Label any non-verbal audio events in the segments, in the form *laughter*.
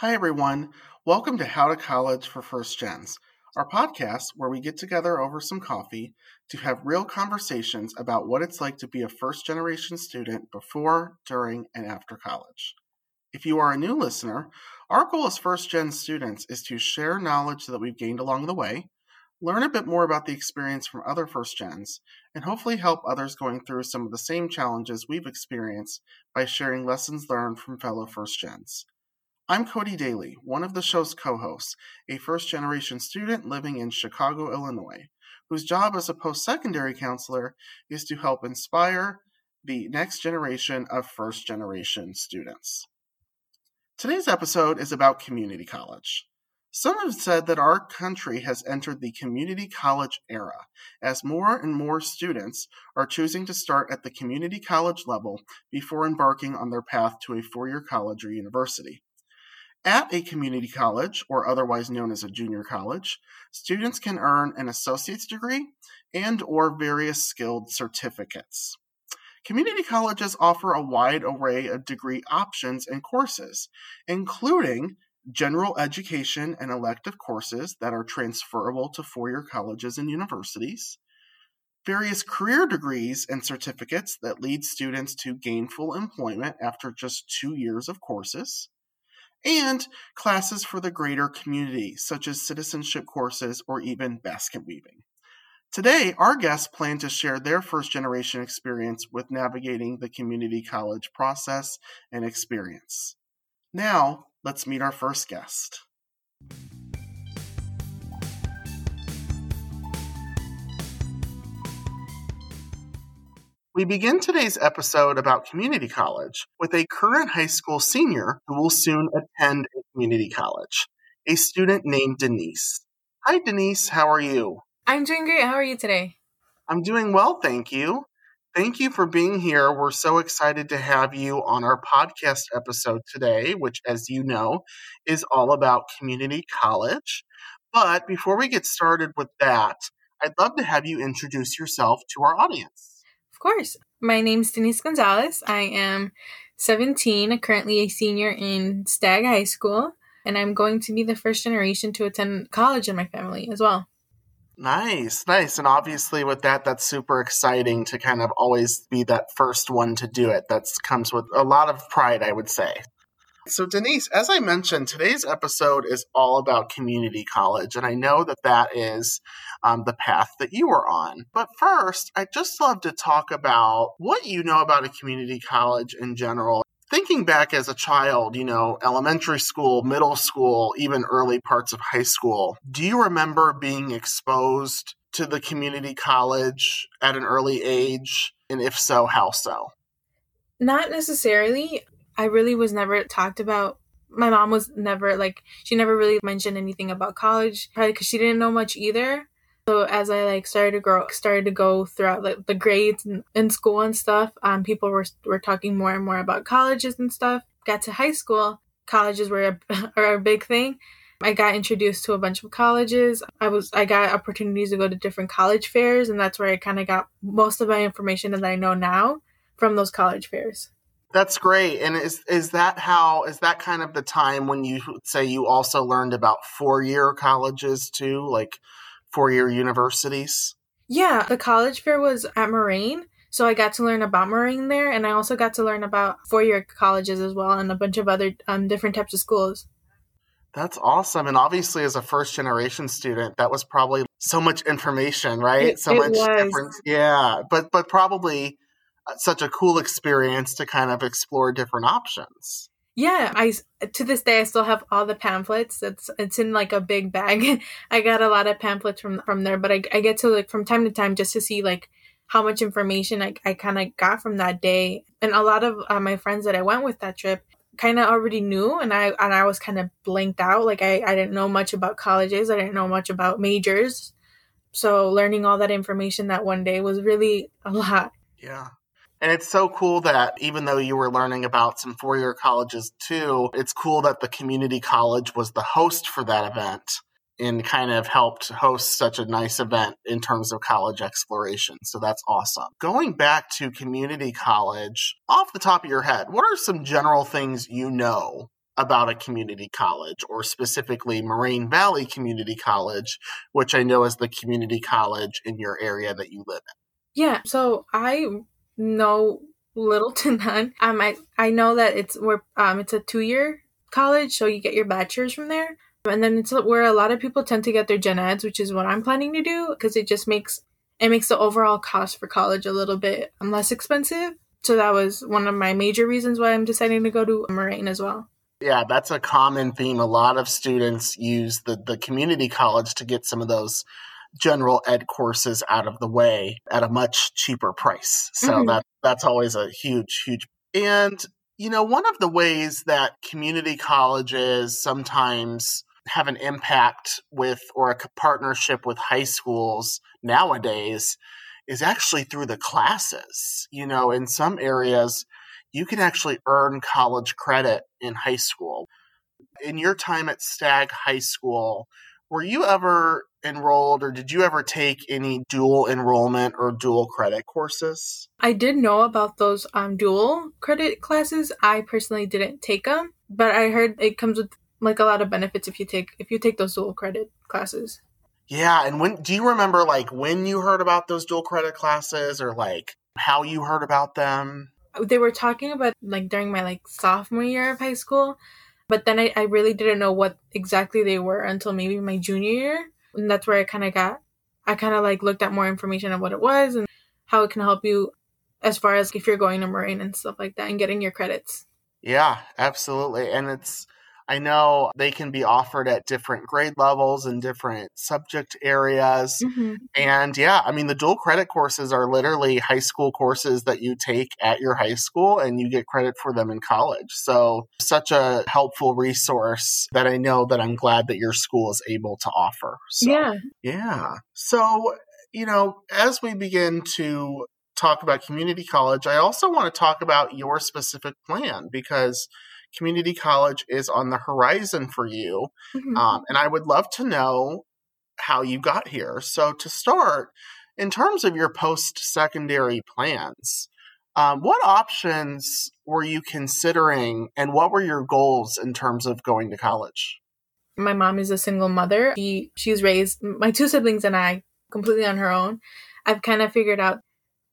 Hi, everyone. Welcome to How to College for First Gens, our podcast where we get together over some coffee to have real conversations about what it's like to be a first generation student before, during, and after college. If you are a new listener, our goal as first gen students is to share knowledge that we've gained along the way, learn a bit more about the experience from other first gens, and hopefully help others going through some of the same challenges we've experienced by sharing lessons learned from fellow first gens. I'm Cody Daly, one of the show's co hosts, a first generation student living in Chicago, Illinois, whose job as a post secondary counselor is to help inspire the next generation of first generation students. Today's episode is about community college. Some have said that our country has entered the community college era as more and more students are choosing to start at the community college level before embarking on their path to a four year college or university. At a community college, or otherwise known as a junior college, students can earn an associate's degree and or various skilled certificates. Community colleges offer a wide array of degree options and courses, including general education and elective courses that are transferable to four year colleges and universities, various career degrees and certificates that lead students to gainful employment after just two years of courses, and classes for the greater community, such as citizenship courses or even basket weaving. Today, our guests plan to share their first generation experience with navigating the community college process and experience. Now, let's meet our first guest. We begin today's episode about community college with a current high school senior who will soon attend a community college, a student named Denise. Hi, Denise. How are you? I'm doing great. How are you today? I'm doing well, thank you. Thank you for being here. We're so excited to have you on our podcast episode today, which, as you know, is all about community college. But before we get started with that, I'd love to have you introduce yourself to our audience. Of course. My name is Denise Gonzalez. I am 17, currently a senior in Stagg High School, and I'm going to be the first generation to attend college in my family as well. Nice, nice. And obviously, with that, that's super exciting to kind of always be that first one to do it. That comes with a lot of pride, I would say. So, Denise, as I mentioned, today's episode is all about community college, and I know that that is um, the path that you are on. But first, I'd just love to talk about what you know about a community college in general. Thinking back as a child, you know, elementary school, middle school, even early parts of high school, do you remember being exposed to the community college at an early age? And if so, how so? Not necessarily. I really was never talked about. My mom was never like she never really mentioned anything about college, probably because she didn't know much either. So as I like started to grow, started to go throughout like the grades and in school and stuff, um, people were were talking more and more about colleges and stuff. Got to high school, colleges were a, *laughs* are a big thing. I got introduced to a bunch of colleges. I was I got opportunities to go to different college fairs, and that's where I kind of got most of my information that I know now from those college fairs. That's great. And is is that how is that kind of the time when you say you also learned about four year colleges too, like four year universities? Yeah, the college fair was at Moraine. So I got to learn about Moraine there, and I also got to learn about four year colleges as well, and a bunch of other um, different types of schools. That's awesome. And obviously, as a first generation student, that was probably so much information, right? It, so it much was. different. Yeah, but but probably such a cool experience to kind of explore different options. Yeah, I to this day I still have all the pamphlets. It's it's in like a big bag. *laughs* I got a lot of pamphlets from from there, but I I get to like from time to time just to see like how much information I I kind of got from that day. And a lot of uh, my friends that I went with that trip kind of already knew and I and I was kind of blanked out. Like I I didn't know much about colleges. I didn't know much about majors. So learning all that information that one day was really a lot. Yeah. And it's so cool that even though you were learning about some four year colleges too, it's cool that the community college was the host for that event and kind of helped host such a nice event in terms of college exploration. So that's awesome. Going back to community college, off the top of your head, what are some general things you know about a community college or specifically Moraine Valley Community College, which I know is the community college in your area that you live in? Yeah, so I know little *laughs* to none. Um, I I know that it's where um it's a two year college, so you get your bachelor's from there, and then it's where a lot of people tend to get their gen eds, which is what I'm planning to do because it just makes it makes the overall cost for college a little bit less expensive. So that was one of my major reasons why I'm deciding to go to Moraine as well. Yeah, that's a common theme. A lot of students use the, the community college to get some of those general ed courses out of the way at a much cheaper price. So mm-hmm. that that's always a huge, huge and you know, one of the ways that community colleges sometimes have an impact with or a partnership with high schools nowadays is actually through the classes. You know, in some areas, you can actually earn college credit in high school. In your time at Stagg High School, were you ever enrolled or did you ever take any dual enrollment or dual credit courses? I did know about those um, dual credit classes. I personally didn't take them, but I heard it comes with like a lot of benefits if you take if you take those dual credit classes. Yeah, and when do you remember like when you heard about those dual credit classes or like how you heard about them? They were talking about like during my like sophomore year of high school, but then I, I really didn't know what exactly they were until maybe my junior year. And that's where I kind of got, I kind of like looked at more information of what it was and how it can help you as far as if you're going to Moraine and stuff like that and getting your credits. Yeah, absolutely. And it's, I know they can be offered at different grade levels and different subject areas. Mm-hmm. And yeah, I mean, the dual credit courses are literally high school courses that you take at your high school and you get credit for them in college. So, such a helpful resource that I know that I'm glad that your school is able to offer. So, yeah. Yeah. So, you know, as we begin to talk about community college, I also want to talk about your specific plan because community college is on the horizon for you. Mm-hmm. Um, and I would love to know how you got here. So, to start, in terms of your post secondary plans, um, what options were you considering and what were your goals in terms of going to college? My mom is a single mother. She she's raised my two siblings and I completely on her own. I've kind of figured out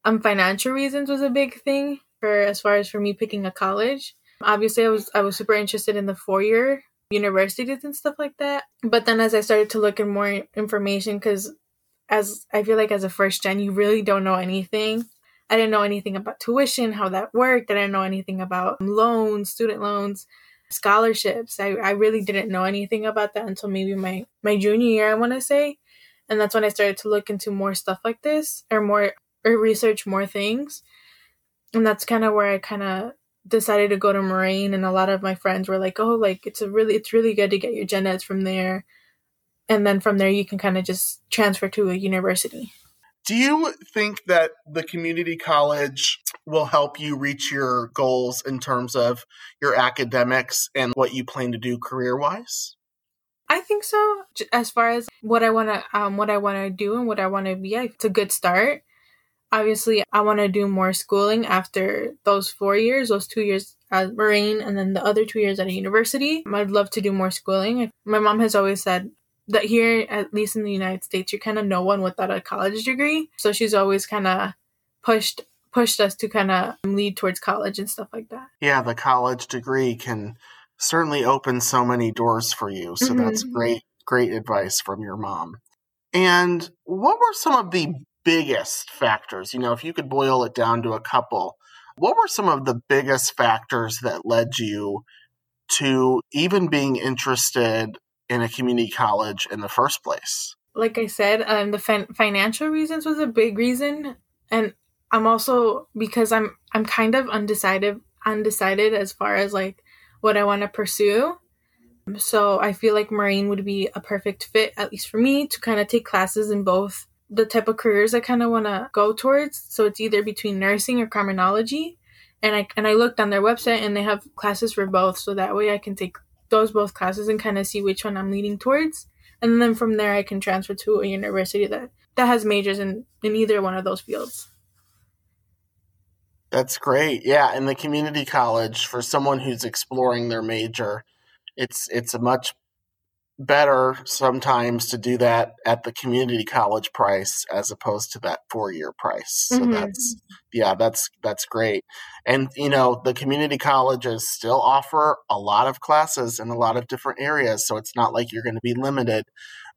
um financial reasons was a big thing for as far as for me picking a college. Obviously, I was I was super interested in the four year universities and stuff like that. But then as I started to look at more information, because as I feel like as a first gen, you really don't know anything. I didn't know anything about tuition, how that worked. I didn't know anything about loans, student loans, scholarships. I, I really didn't know anything about that until maybe my, my junior year, I want to say. And that's when I started to look into more stuff like this or more or research more things. And that's kind of where I kind of decided to go to Moraine and a lot of my friends were like, "Oh, like it's a really it's really good to get your gen eds from there." And then from there you can kind of just transfer to a university. Do you think that the community college will help you reach your goals in terms of your academics and what you plan to do career-wise? I think so. As far as what I want to um what I want to do and what I want to be, it's a good start obviously I want to do more schooling after those four years, those two years at Moraine, and then the other two years at a university. I'd love to do more schooling. My mom has always said that here, at least in the United States, you're kind of no one without a college degree. So she's always kind of pushed pushed us to kind of lead towards college and stuff like that. Yeah, the college degree can certainly open so many doors for you. So mm-hmm. that's great, great advice from your mom. And what were some of the biggest factors? You know, if you could boil it down to a couple, what were some of the biggest factors that led you to even being interested in a community college in the first place? Like I said, um, the fin- financial reasons was a big reason, and I'm also because I'm I'm kind of undecided undecided as far as like what I want to pursue. So I feel like moraine would be a perfect fit, at least for me, to kind of take classes in both the type of careers I kind of want to go towards. So it's either between nursing or criminology. And I and I looked on their website and they have classes for both, so that way I can take those both classes and kind of see which one I'm leaning towards. And then from there I can transfer to a university that that has majors in in either one of those fields. That's great. Yeah, and the community college for someone who's exploring their major it's it's a much better sometimes to do that at the community college price as opposed to that four year price. So mm-hmm. that's yeah, that's that's great. And you know, the community colleges still offer a lot of classes in a lot of different areas, so it's not like you're going to be limited.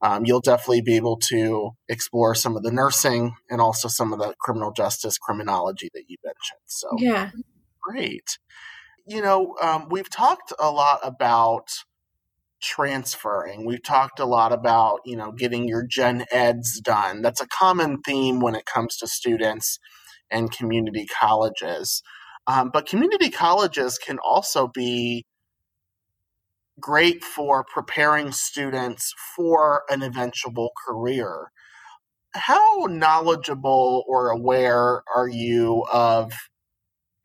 Um, you'll definitely be able to explore some of the nursing and also some of the criminal justice criminology that you mentioned. So yeah, great. You know, um, we've talked a lot about transferring. We've talked a lot about, you know, getting your gen eds done. That's a common theme when it comes to students and community colleges. Um, but community colleges can also be great for preparing students for an eventual career. How knowledgeable or aware are you of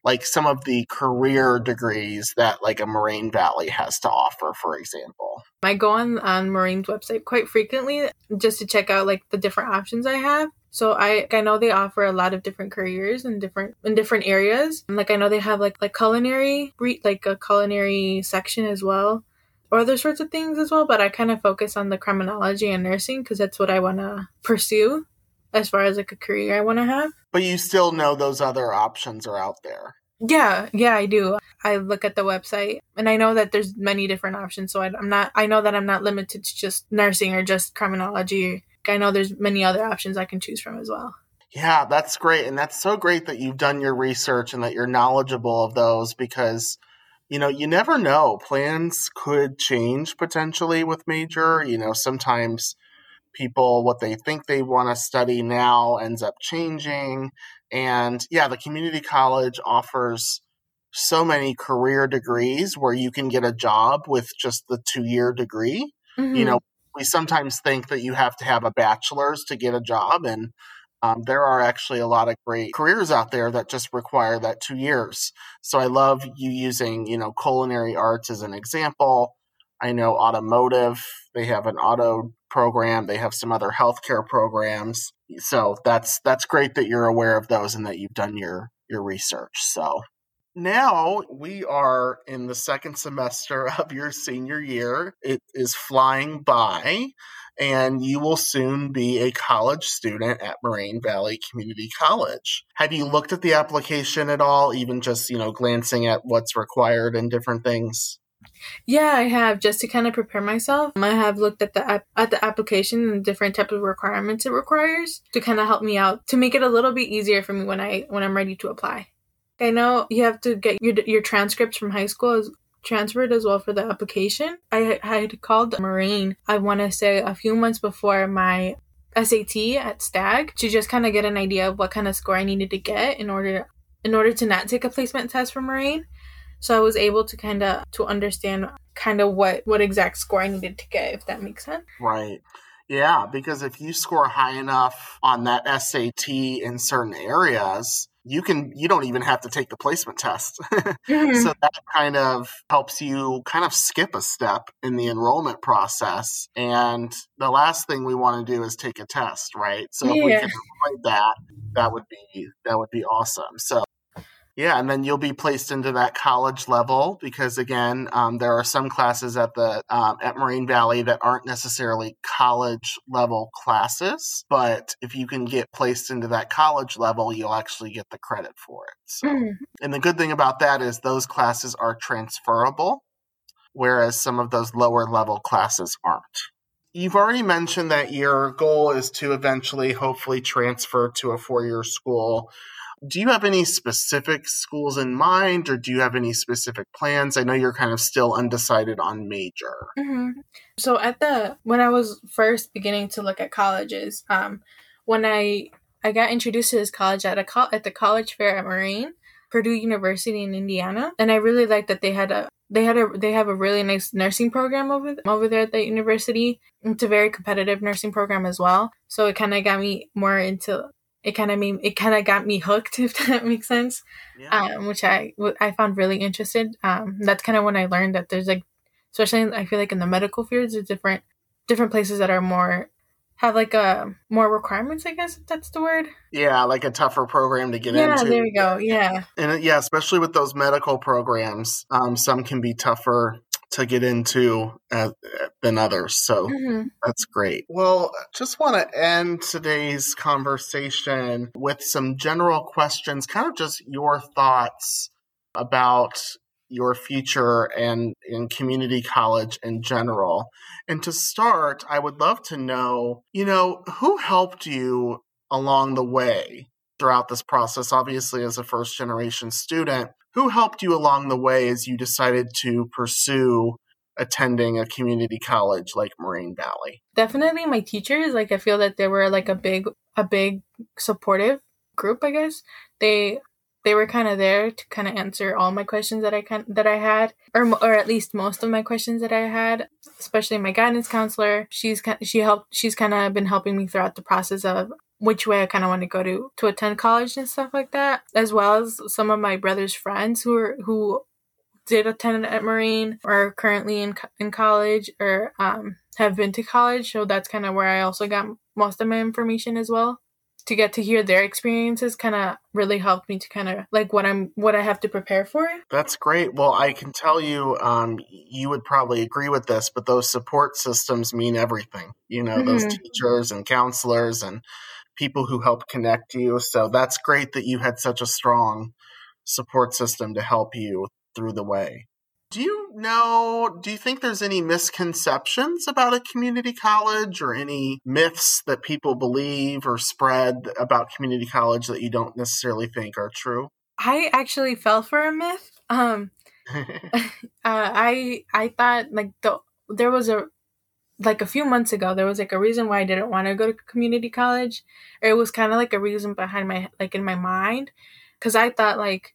like some of the career degrees that like a Moraine Valley has to offer, for example? I go on on Moraine's website quite frequently just to check out like the different options I have. So I I know they offer a lot of different careers in different in different areas. Like I know they have like like culinary like a culinary section as well. Or other sorts of things as well, but I kind of focus on the criminology and nursing because that's what I want to pursue as far as like a career I want to have. But you still know those other options are out there. Yeah, yeah, I do. I look at the website and I know that there's many different options. So I, am not, I know that I'm not limited to just nursing or just criminology. I know there's many other options I can choose from as well. Yeah, that's great. And that's so great that you've done your research and that you're knowledgeable of those because, you know, you never know. Plans could change potentially with major. You know, sometimes people what they think they want to study now ends up changing. And yeah the community college offers so many career degrees where you can get a job with just the two year degree mm-hmm. you know we sometimes think that you have to have a bachelor's to get a job and um, there are actually a lot of great careers out there that just require that two years. So i love you using you know culinary arts as an example i know automotive they have an auto program. They have some other healthcare programs. So that's that's great that you're aware of those and that you've done your your research. So now we are in the second semester *laughs* of your senior year. It is flying by, and you will soon be a college student at Moraine Valley Community College. Have you looked at the application at all, even just, you know, glancing at what's required and different things? Yeah, I have just to kind of prepare myself. I have looked at the app, at the application and different type of requirements it requires to kind of help me out to make it a little bit easier for me when I when I'm ready to apply. I know you have to get your your transcripts from high school as, transferred as well for the application. I, had called Moraine. I want to say a few months before my SAT at Stagg to just kind of get an idea of what kind of score I needed to get in order in order to not take a placement test for Moraine. So I was able to kind of to understand kind of what what exact score I needed to get, if that makes sense. Right. Yeah, because if you score high enough on that SAT in certain areas, you can you don't even have to take the placement test. *laughs* mm-hmm. So that kind of helps you kind of skip a step in the enrollment process. And the last thing we want to do is take a test, right? So yeah. if we can avoid that, that would be that would be awesome. So yeah, and then you'll be placed into that college level because again, um, there are some classes at the um, at Moraine Valley that aren't necessarily college level classes, but if you can get placed into that college level, you'll actually get the credit for it. So, mm. and the good thing about that is those classes are transferable, whereas some of those lower level classes aren't. You've already mentioned that your goal is to eventually, hopefully, transfer to a four year school do you have any specific schools in mind or do you have any specific plans i know you're kind of still undecided on major mm-hmm. so at the when i was first beginning to look at colleges um when i i got introduced to this college at a co- at the college fair at moraine purdue university in indiana and i really liked that they had a they had a they have a really nice nursing program over over there at the university. It's a very competitive nursing program as well. So it kind of got me more into it kind of made it kind of got me hooked *laughs* if that makes sense. Yeah. um, which i i found really interested um, that's kind of when i learned that there's like especially i feel like in the medical fields there's different different places that are more have like a uh, more requirements i guess if that's the word. Yeah like a tougher program to get yeah, into. yeah there you go. Yeah. And yeah especially with those medical programs um, some can be tougher to get into uh, than others. So mm-hmm. that's great. Well, just want to end today's conversation with some general questions, kind of just your thoughts about your future and in community college in general. And to start, I would love to know, you know, who helped you along the way throughout this process, obviously, as a first generation student. Who helped you along the way as you decided to pursue attending a community college like Moraine Valley? Definitely my teachers. Like I feel that they were like a big a big supportive group, I guess. They they were kind of there to kind of answer all my questions that I can that I had, or or at least most of my questions that I had. Especially my guidance counselor, she's she helped. She's kind of been helping me throughout the process of which way I kind of want to go to to attend college and stuff like that, as well as some of my brother's friends who are who did attend at Moraine or are currently in in college or um, have been to college. So that's kind of where I also got most of my information as well to get to hear their experiences kind of really helped me to kind of like what I'm what I have to prepare for. That's great. Well, I can tell you um you would probably agree with this, but those support systems mean everything. You know, mm-hmm. those teachers and counselors and people who help connect you. So that's great that you had such a strong support system to help you through the way. Do you know, do you think there's any misconceptions about a community college or any myths that people believe or spread about community college that you don't necessarily think are true? I actually fell for a myth. Um, *laughs* *laughs* uh, I I thought like the there was a like a few months ago there was like a reason why I didn't want to go to community college, or it was kind of like a reason behind my like in my mind, because I thought like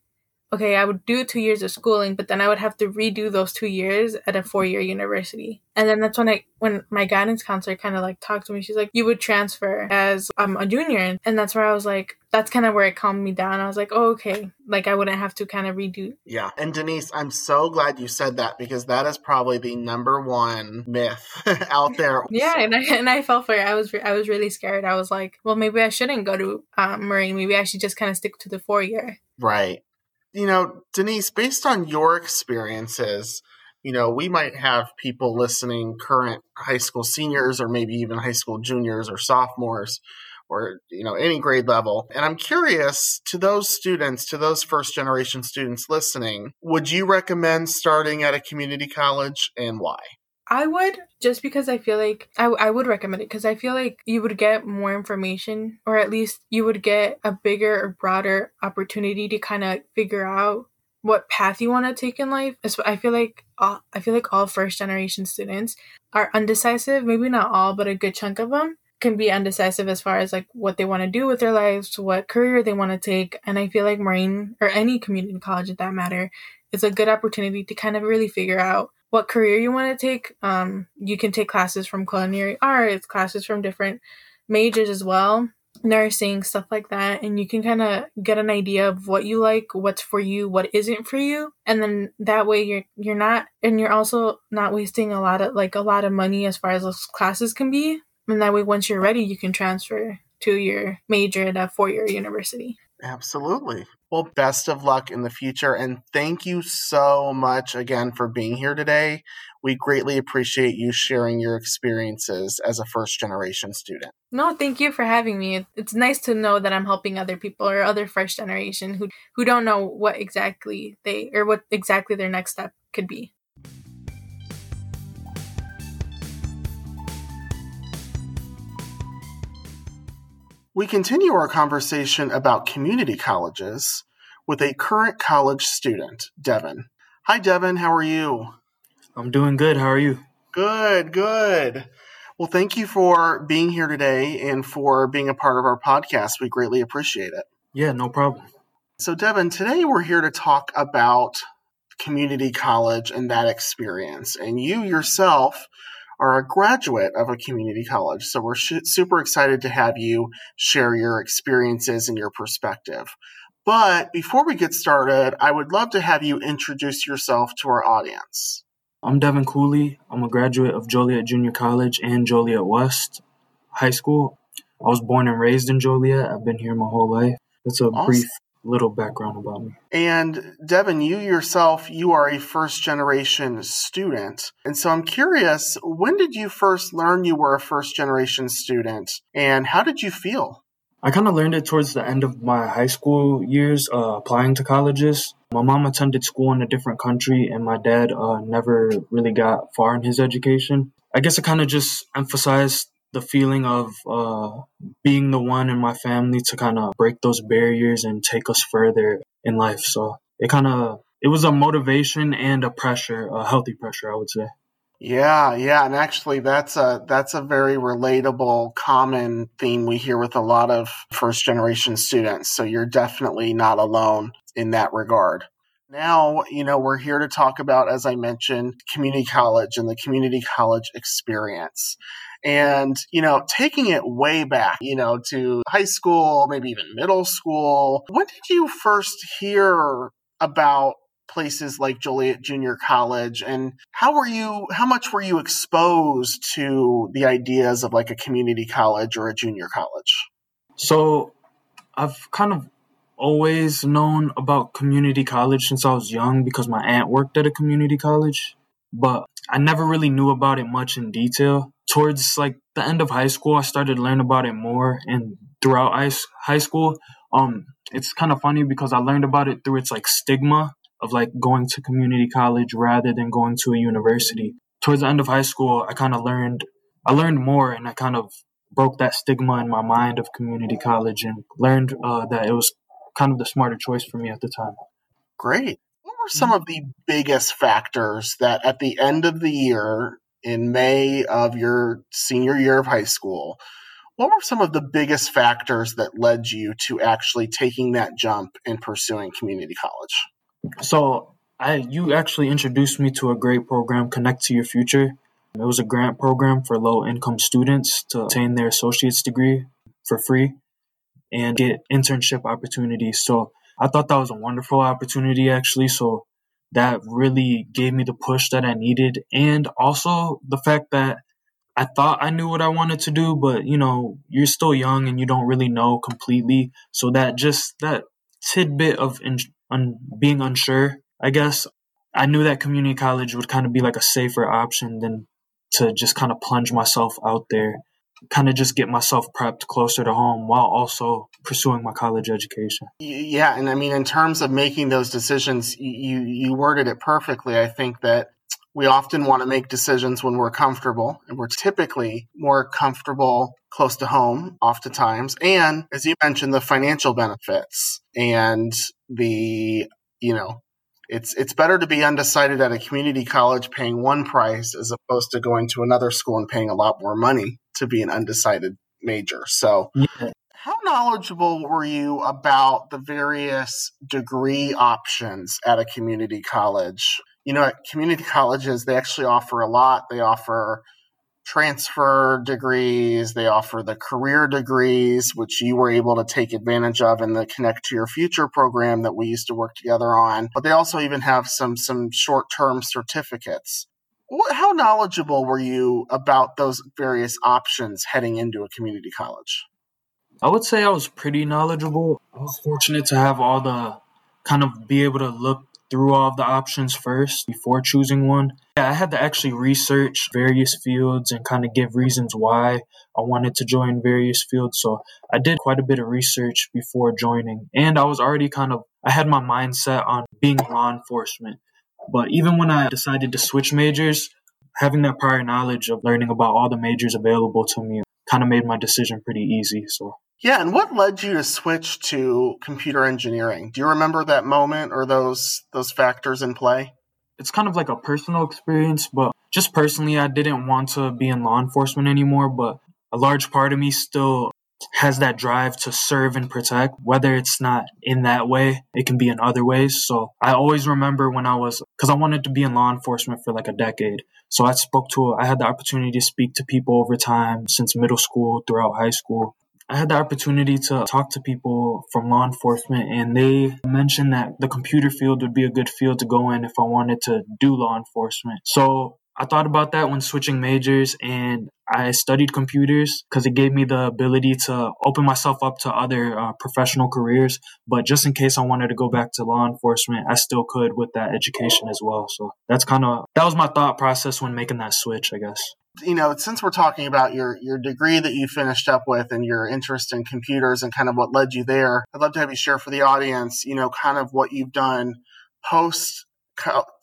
okay, I would do two years of schooling, but then I would have to redo those two years at a four year university. And then that's when I, when my guidance counselor kind of like talked to me, she's like, you would transfer as I'm a junior. And that's where I was like, that's kind of where it calmed me down. I was like, oh, okay. Like I wouldn't have to kind of redo. Yeah. And Denise, I'm so glad you said that because that is probably the number one myth *laughs* out there. yeah. And I, and I fell for it. I was, I was really scared. I was like, well, maybe I shouldn't go to um, Moraine. Maybe I should just kind of stick to the four year. Right you know, Denise, based on your experiences, you know, we might have people listening, current high school seniors, or maybe even high school juniors or sophomores, or, you know, any grade level. And I'm curious to those students, to those first generation students listening, would you recommend starting at a community college and why? I would just because I feel like I, I would recommend it because I feel like you would get more information or at least you would get a bigger or broader opportunity to kind of figure out what path you want to take in life. I feel like all, I feel like all first generation students are undecisive. Maybe not all, but a good chunk of them can be undecisive as far as like what they want to do with their lives, what career they want to take. And I feel like Moraine or any community college, at that matter, is a good opportunity to kind of really figure out what career you want to take. Um, you can take classes from culinary arts, classes from different majors as well, nursing, stuff like that. And you can kind of get an idea of what you like, what's for you, what isn't for you. And then that way you're, you're not, and you're also not wasting a lot of, like a lot of money as far as those classes can be. And that way, once you're ready, you can transfer to your major at a four year university. Absolutely. Well, best of luck in the future. And thank you so much again for being here today. We greatly appreciate you sharing your experiences as a first generation student. No, thank you for having me. It's nice to know that I'm helping other people or other first generation who who don't know what exactly they or what exactly their next step could be. We continue our conversation about community colleges with a current college student, Devin. Hi, Devin. How are you? I'm doing good. How are you? Good, good. Well, thank you for being here today and for being a part of our podcast. We greatly appreciate it. Yeah, no problem. So, Devin, today we're here to talk about community college and that experience. And you yourself are a graduate of a community college. So we're sh- super excited to have you share your experiences and your perspective. But before we get started, I would love to have you introduce yourself to our audience. I'm Devin Cooley. I'm a graduate of Joliet Junior College and Joliet West High School. I was born and raised in Joliet. I've been here my whole life. That's a awesome. brief little background about me. And Devin, you yourself, you are a first generation student. And so I'm curious, when did you first learn you were a first generation student and how did you feel? I kind of learned it towards the end of my high school years, uh, applying to colleges. My mom attended school in a different country, and my dad uh, never really got far in his education. I guess it kind of just emphasized the feeling of uh, being the one in my family to kind of break those barriers and take us further in life. So it kind of it was a motivation and a pressure, a healthy pressure, I would say. Yeah, yeah, and actually that's a that's a very relatable common theme we hear with a lot of first generation students. So you're definitely not alone in that regard. Now, you know, we're here to talk about as I mentioned community college and the community college experience. And, you know, taking it way back, you know, to high school, maybe even middle school, when did you first hear about places like Joliet Junior College and how were you how much were you exposed to the ideas of like a community college or a junior college? So I've kind of always known about community college since I was young because my aunt worked at a community college, but I never really knew about it much in detail. Towards like the end of high school, I started to learn about it more and throughout high school. Um, it's kind of funny because I learned about it through its like stigma of like going to community college rather than going to a university. Towards the end of high school, I kind of learned I learned more and I kind of broke that stigma in my mind of community college and learned uh, that it was kind of the smarter choice for me at the time. Great. Some of the biggest factors that at the end of the year in May of your senior year of high school, what were some of the biggest factors that led you to actually taking that jump and pursuing community college? So I you actually introduced me to a great program, Connect to Your Future. It was a grant program for low income students to obtain their associate's degree for free and get internship opportunities. So I thought that was a wonderful opportunity actually. So that really gave me the push that I needed. And also the fact that I thought I knew what I wanted to do, but you know, you're still young and you don't really know completely. So that just that tidbit of in, un, being unsure, I guess, I knew that community college would kind of be like a safer option than to just kind of plunge myself out there, kind of just get myself prepped closer to home while also pursuing my college education. Yeah, and I mean, in terms of making those decisions, you you worded it perfectly. I think that we often want to make decisions when we're comfortable, and we're typically more comfortable close to home, oftentimes. And as you mentioned, the financial benefits and the, you know, it's it's better to be undecided at a community college paying one price as opposed to going to another school and paying a lot more money to be an undecided major. So yeah. how knowledgeable were you about the various degree options at a community college? You know, at community colleges they actually offer a lot. They offer transfer degrees. They offer the career degrees, which you were able to take advantage of in the Connect to Your Future program that we used to work together on. But they also even have some some short term certificates. How knowledgeable were you about those various options heading into a community college? I would say I was pretty knowledgeable. I was fortunate to have all the kind of be able to look through all of the options first before choosing one. Yeah, I had to actually research various fields and kind of give reasons why I wanted to join various fields. So I did quite a bit of research before joining. And I was already kind of, I had my mindset on being law enforcement. But even when I decided to switch majors, having that prior knowledge of learning about all the majors available to me kind of made my decision pretty easy. So yeah, and what led you to switch to computer engineering? Do you remember that moment or those those factors in play? It's kind of like a personal experience, but just personally I didn't want to be in law enforcement anymore, but a large part of me still has that drive to serve and protect, whether it's not in that way, it can be in other ways. So I always remember when I was, because I wanted to be in law enforcement for like a decade. So I spoke to, I had the opportunity to speak to people over time since middle school, throughout high school. I had the opportunity to talk to people from law enforcement, and they mentioned that the computer field would be a good field to go in if I wanted to do law enforcement. So I thought about that when switching majors and I studied computers because it gave me the ability to open myself up to other uh, professional careers. But just in case I wanted to go back to law enforcement, I still could with that education as well. So that's kind of that was my thought process when making that switch, I guess. You know, since we're talking about your your degree that you finished up with and your interest in computers and kind of what led you there, I'd love to have you share for the audience, you know, kind of what you've done post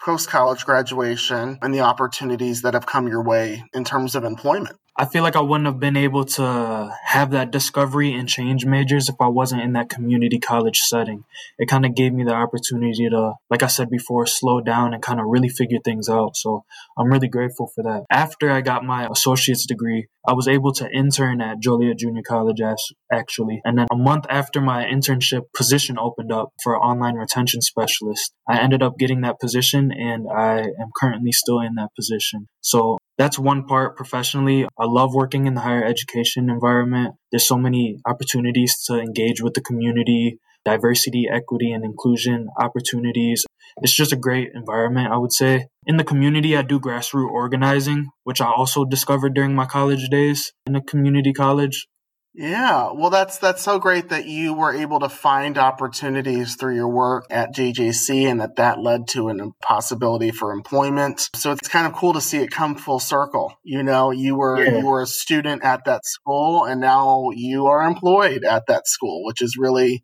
post college graduation and the opportunities that have come your way in terms of employment? I feel like I wouldn't have been able to have that discovery and change majors if I wasn't in that community college setting. It kind of gave me the opportunity to, like I said before, slow down and kind of really figure things out. So I'm really grateful for that. After I got my associate's degree, I was able to intern at Joliet Junior College actually. And then a month after my internship position opened up for online retention specialist, I ended up getting that position and I am currently still in that position. So that's one part professionally. I love working in the higher education environment. There's so many opportunities to engage with the community, diversity, equity, and inclusion opportunities. It's just a great environment, I would say. In the community, I do grassroots organizing, which I also discovered during my college days in a community college. Yeah, well, that's that's so great that you were able to find opportunities through your work at JJC, and that that led to an possibility for employment. So it's kind of cool to see it come full circle. You know, you were yeah. you were a student at that school, and now you are employed at that school, which is really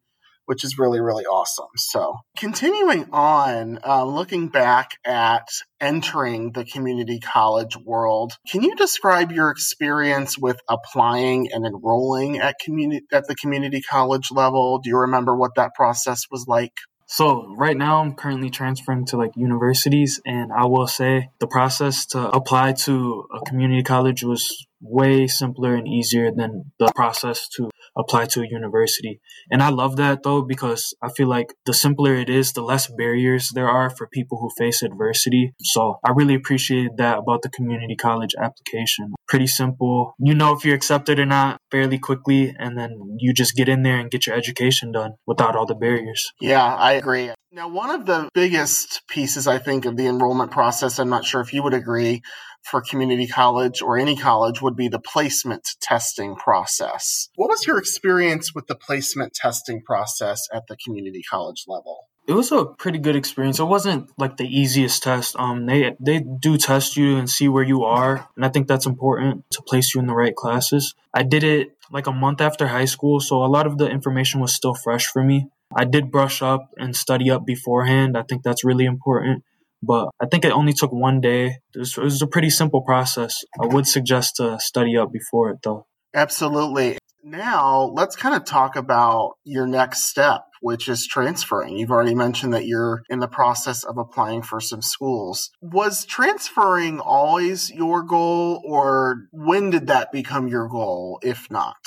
which is really, really awesome. So, continuing on, uh, looking back at entering the community college world, can you describe your experience with applying and enrolling at community at the community college level? Do you remember what that process was like? So right now I'm currently transferring to like universities and I will say the process to apply to a community college was way simpler and easier than the process to apply to a university. And I love that though, because I feel like the simpler it is, the less barriers there are for people who face adversity. So I really appreciated that about the community college application. Pretty simple. You know if you're accepted or not fairly quickly, and then you just get in there and get your education done without all the barriers. Yeah, I agree. Now, one of the biggest pieces, I think, of the enrollment process, I'm not sure if you would agree, for community college or any college would be the placement testing process. What was your experience with the placement testing process at the community college level? It was a pretty good experience. It wasn't like the easiest test. Um, they they do test you and see where you are, and I think that's important to place you in the right classes. I did it like a month after high school, so a lot of the information was still fresh for me. I did brush up and study up beforehand. I think that's really important. But I think it only took one day. It was, it was a pretty simple process. I would suggest to study up before it, though. Absolutely. Now, let's kind of talk about your next step, which is transferring. You've already mentioned that you're in the process of applying for some schools. Was transferring always your goal, or when did that become your goal, if not?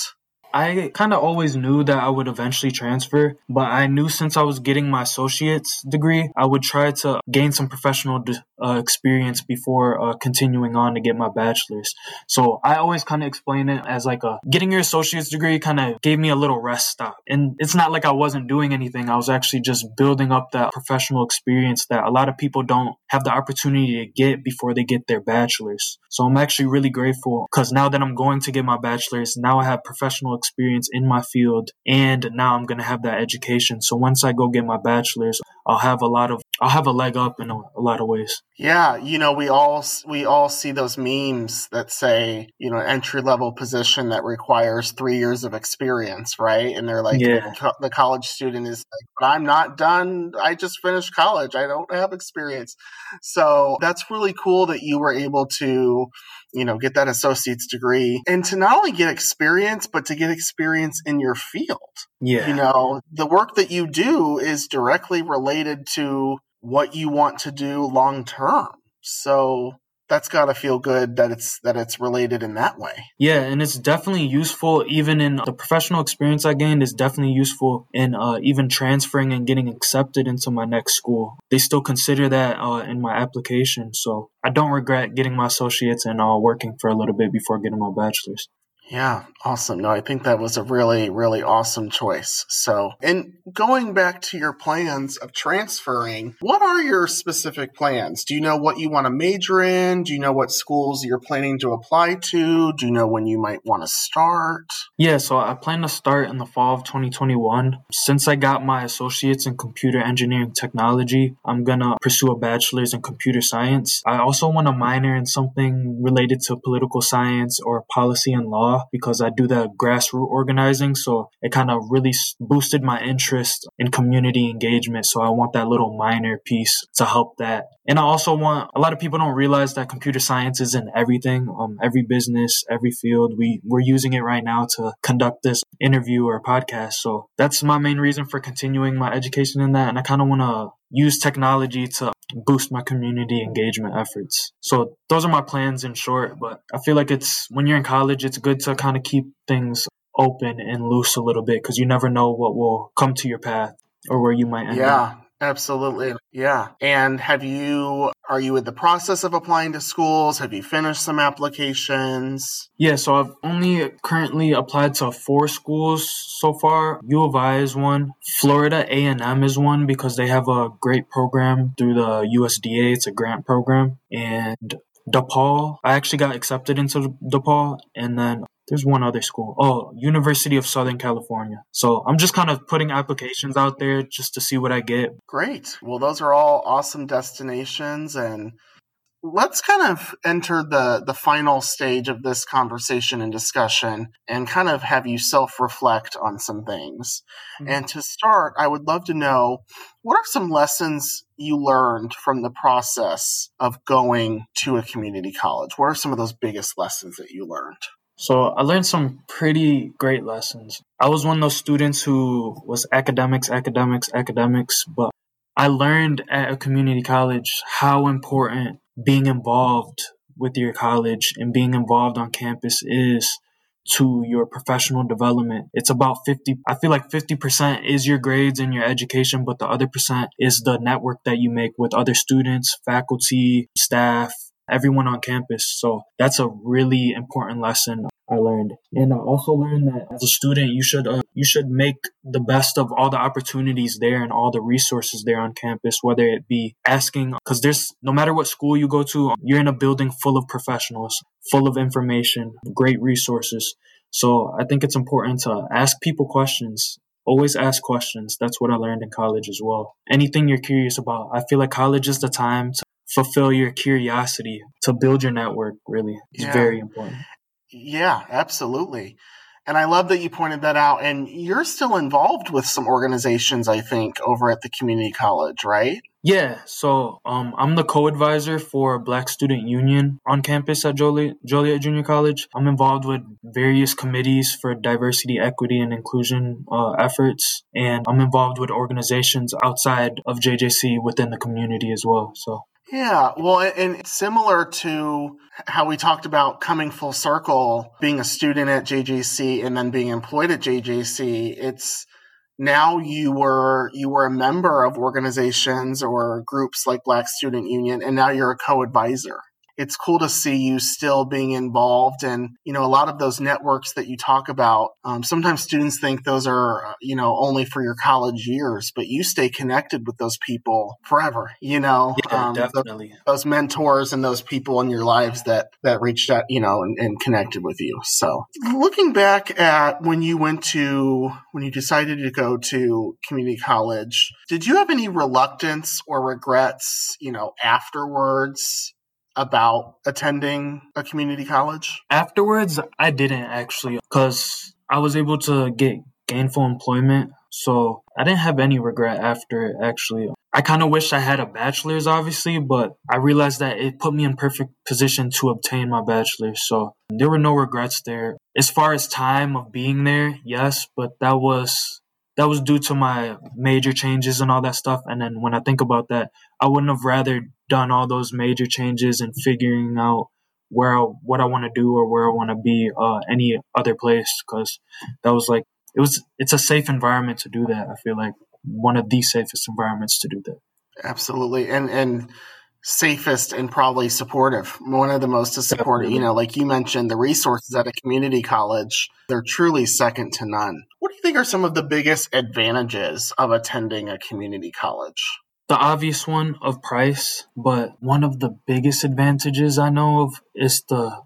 I kind of always knew that I would eventually transfer, but I knew since I was getting my associate's degree, I would try to gain some professional uh, experience before uh, continuing on to get my bachelor's. So I always kind of explain it as like a getting your associate's degree kind of gave me a little rest stop. And it's not like I wasn't doing anything. I was actually just building up that professional experience that a lot of people don't have the opportunity to get before they get their bachelor's. So I'm actually really grateful because now that I'm going to get my bachelor's, now I have professional experience in my field and now I'm going to have that education. So once I go get my bachelor's, I'll have a lot of I'll have a leg up in a, a, lot of ways. Yeah, you know, we all we all see those memes that say, you know, entry level position that requires three years of experience, right? And they're like, yeah. the college student is like, but I'm not done. I just finished college. I don't have experience. So that's really cool that you were able to you know, get that associate's degree and to not only get experience, but to get experience in your field. Yeah. You know, the work that you do is directly related to what you want to do long term. So that's got to feel good that it's that it's related in that way. Yeah, and it's definitely useful even in the professional experience I gained is definitely useful in uh, even transferring and getting accepted into my next school. They still consider that uh, in my application, so I don't regret getting my associates and uh, working for a little bit before getting my bachelor's. Yeah, awesome. No, I think that was a really, really awesome choice. So, and going back to your plans of transferring, what are your specific plans? Do you know what you want to major in? Do you know what schools you're planning to apply to? Do you know when you might want to start? Yeah, so I plan to start in the fall of 2021. Since I got my associates in computer engineering technology, I'm going to pursue a bachelor's in computer science. I also want to minor in something related to political science or policy and law because I do the grassroots organizing. So it kind of really boosted my interest in community engagement. So I want that little minor piece to help that. And I also want a lot of people don't realize that computer science is in everything, um, every business, every field. We we're using it right now to conduct this interview or podcast. So that's my main reason for continuing my education in that. And I kind of want to use technology to boost my community engagement efforts. So those are my plans in short, but I feel like it's when you're in college, it's good to kind of keep things open and loose a little bit because you never know what will come to your path or where you might end yeah. up. Absolutely. Yeah. And have you, are you in the process of applying to schools? Have you finished some applications? Yeah, so I've only currently applied to four schools so far. U of I is one. Florida A&M is one because they have a great program through the USDA. It's a grant program. And DePaul, I actually got accepted into DePaul. And then there's one other school. Oh, University of Southern California. So I'm just kind of putting applications out there just to see what I get. Great. Well, those are all awesome destinations and let's kind of enter the the final stage of this conversation and discussion and kind of have you self-reflect on some things. Mm-hmm. And to start, I would love to know what are some lessons you learned from the process of going to a community college? What are some of those biggest lessons that you learned? So I learned some pretty great lessons. I was one of those students who was academics, academics, academics, but I learned at a community college how important being involved with your college and being involved on campus is to your professional development. It's about 50, I feel like 50% is your grades and your education, but the other percent is the network that you make with other students, faculty, staff, everyone on campus. So that's a really important lesson I learned. And I also learned that as a student, you should uh, you should make the best of all the opportunities there and all the resources there on campus, whether it be asking because there's no matter what school you go to, you're in a building full of professionals, full of information, great resources. So I think it's important to ask people questions. Always ask questions. That's what I learned in college as well. Anything you're curious about, I feel like college is the time to fulfill your curiosity, to build your network, really. It's yeah. very important. Yeah, absolutely. And I love that you pointed that out. And you're still involved with some organizations, I think, over at the community college, right? Yeah. So um, I'm the co-advisor for Black Student Union on campus at Joliet, Joliet Junior College. I'm involved with various committees for diversity, equity, and inclusion uh, efforts, and I'm involved with organizations outside of JJC within the community as well. So yeah, well, and similar to how we talked about coming full circle, being a student at JJC and then being employed at JJC, it's now you were you were a member of organizations or groups like Black Student Union, and now you're a co-advisor it's cool to see you still being involved. And you know a lot of those networks that you talk about um, sometimes students think those are uh, you know only for your college years but you stay connected with those people forever you know? Yeah, um, definitely. Those, those, mentors and those people in your lives that that reached out you know and, and connected with you. So looking back at when you went to when you decided to go to community college did you have any reluctance or regrets you know afterwards about attending a community college? Afterwards, I didn't actually because I was able to get gainful employment. So I didn't have any regret after it, actually. I kind of wish I had a bachelor's, obviously, but I realized that it put me in perfect position to obtain my bachelor's. So there were no regrets there. As far as time of being there, yes, but that was that was due to my major changes and all that stuff. And then when I think about that, I wouldn't have rather done all those major changes and figuring out where I, what I want to do or where I want to be uh, any other place because that was like it was it's a safe environment to do that. I feel like one of the safest environments to do that. Absolutely, and and safest and probably supportive. One of the most supportive, you know, like you mentioned, the resources at a community college, they're truly second to none. What do you think are some of the biggest advantages of attending a community college? The obvious one of price, but one of the biggest advantages I know of is the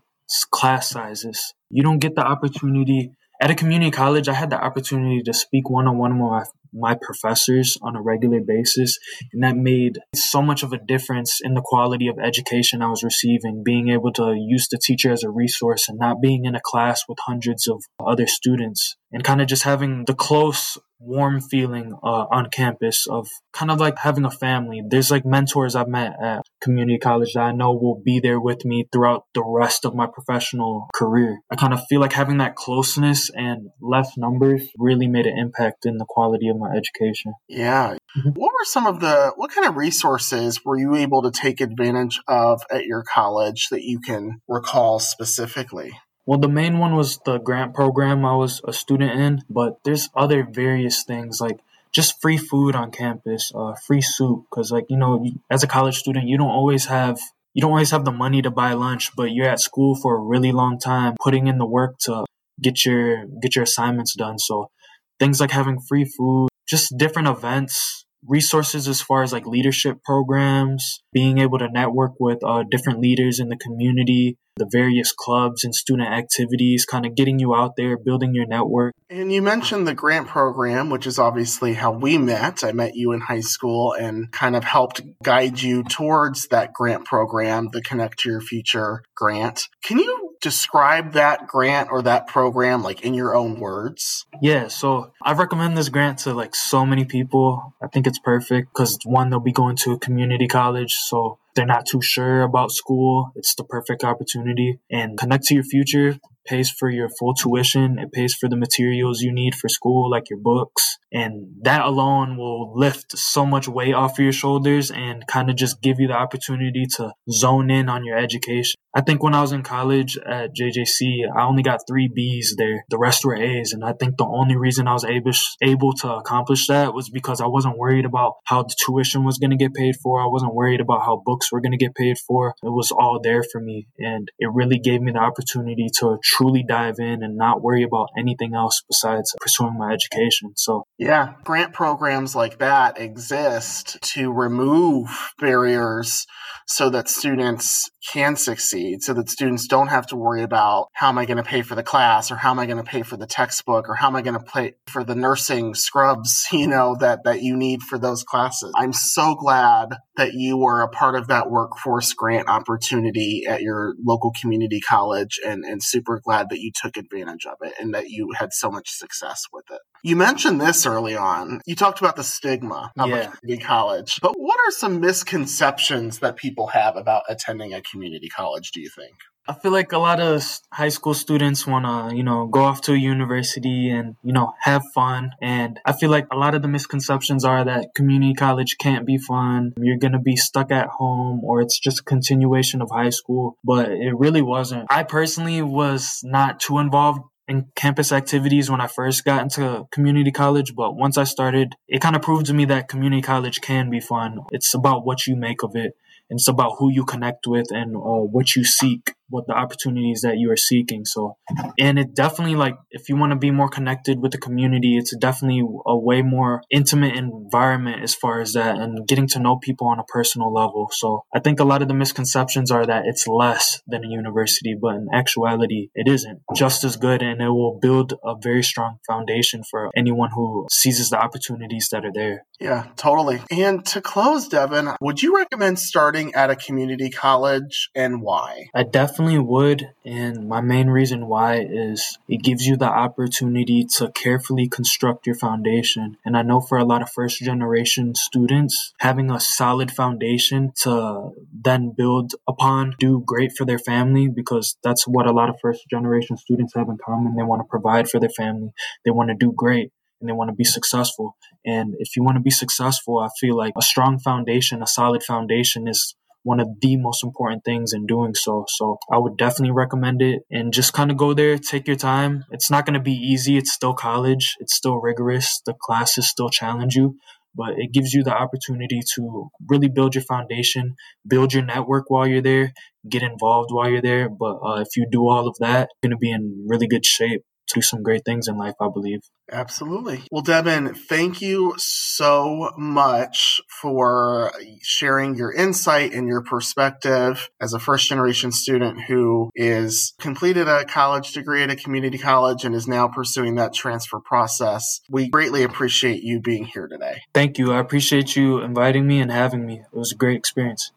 class sizes. You don't get the opportunity at a community college. I had the opportunity to speak one on one with my professors on a regular basis. And that made so much of a difference in the quality of education I was receiving, being able to use the teacher as a resource and not being in a class with hundreds of other students and kind of just having the close warm feeling uh, on campus of kind of like having a family. There's like mentors I've met at community college that I know will be there with me throughout the rest of my professional career. I kind of feel like having that closeness and less numbers really made an impact in the quality of my education. Yeah. Mm-hmm. What were some of the, what kind of resources were you able to take advantage of at your college that you can recall specifically? Well, the main one was the grant program I was a student in, but there's other various things like just free food on campus, uh, free soup. Cause like, you know, as a college student, you don't always have, you don't always have the money to buy lunch, but you're at school for a really long time, putting in the work to get your, get your assignments done. So things like having free food, just different events, resources as far as like leadership programs, being able to network with uh, different leaders in the community, the various clubs and student activities, kind of getting you out there, building your network. And you mentioned the grant program, which is obviously how we met. I met you in high school and kind of helped guide you towards that grant program, the Connect to Your Future grant. Can you describe that grant or that program like in your own words? Yeah, so I recommend this grant to like so many people. I think it's perfect because one, they'll be going to a community college, so they're not too sure about school. It's the perfect opportunity. And Connect to Your Future pays for your full tuition. It pays for the materials you need for school, like your books. And that alone will lift so much weight off of your shoulders and kind of just give you the opportunity to zone in on your education. I think when I was in college at JJC, I only got three B's there. The rest were A's. And I think the only reason I was able, able to accomplish that was because I wasn't worried about how the tuition was going to get paid for. I wasn't worried about how books were going to get paid for. It was all there for me. And it really gave me the opportunity to truly dive in and not worry about anything else besides pursuing my education. So, yeah, grant programs like that exist to remove barriers so that students can succeed, so that students don't have to worry about how am I going to pay for the class or how am I going to pay for the textbook or how am I going to pay for the nursing scrubs, *laughs* you know, that, that you need for those classes. I'm so glad that you were a part of that workforce grant opportunity at your local community college and, and super glad that you took advantage of it and that you had so much success with it. You mentioned this early on. You talked about the stigma of yeah. a community college, but what are some misconceptions that people have about attending a community college, do you think? I feel like a lot of high school students want to, you know, go off to a university and, you know, have fun. And I feel like a lot of the misconceptions are that community college can't be fun. You're going to be stuck at home or it's just a continuation of high school. But it really wasn't. I personally was not too involved in campus activities when I first got into community college, but once I started, it kind of proved to me that community college can be fun. It's about what you make of it. It's about who you connect with and uh, what you seek what the opportunities that you are seeking. So, and it definitely like if you want to be more connected with the community, it's definitely a way more intimate environment as far as that and getting to know people on a personal level. So, I think a lot of the misconceptions are that it's less than a university, but in actuality, it isn't just as good and it will build a very strong foundation for anyone who seizes the opportunities that are there. Yeah, totally. And to close, Devin, would you recommend starting at a community college and why? I definitely definitely would. And my main reason why is it gives you the opportunity to carefully construct your foundation. And I know for a lot of first generation students, having a solid foundation to then build upon, do great for their family, because that's what a lot of first generation students have in common. They want to provide for their family, they want to do great and they want to be successful. And if you want to be successful, I feel like a strong foundation, a solid foundation is one of the most important things in doing so. So I would definitely recommend it and just kind of go there, take your time. It's not going to be easy. It's still college. It's still rigorous. The classes still challenge you, but it gives you the opportunity to really build your foundation, build your network while you're there, get involved while you're there. But uh, if you do all of that, you're going to be in really good shape do some great things in life, I believe. Absolutely. Well, Devin, thank you so much for sharing your insight and your perspective as a first generation student who is completed a college degree at a community college and is now pursuing that transfer process. We greatly appreciate you being here today. Thank you. I appreciate you inviting me and having me. It was a great experience.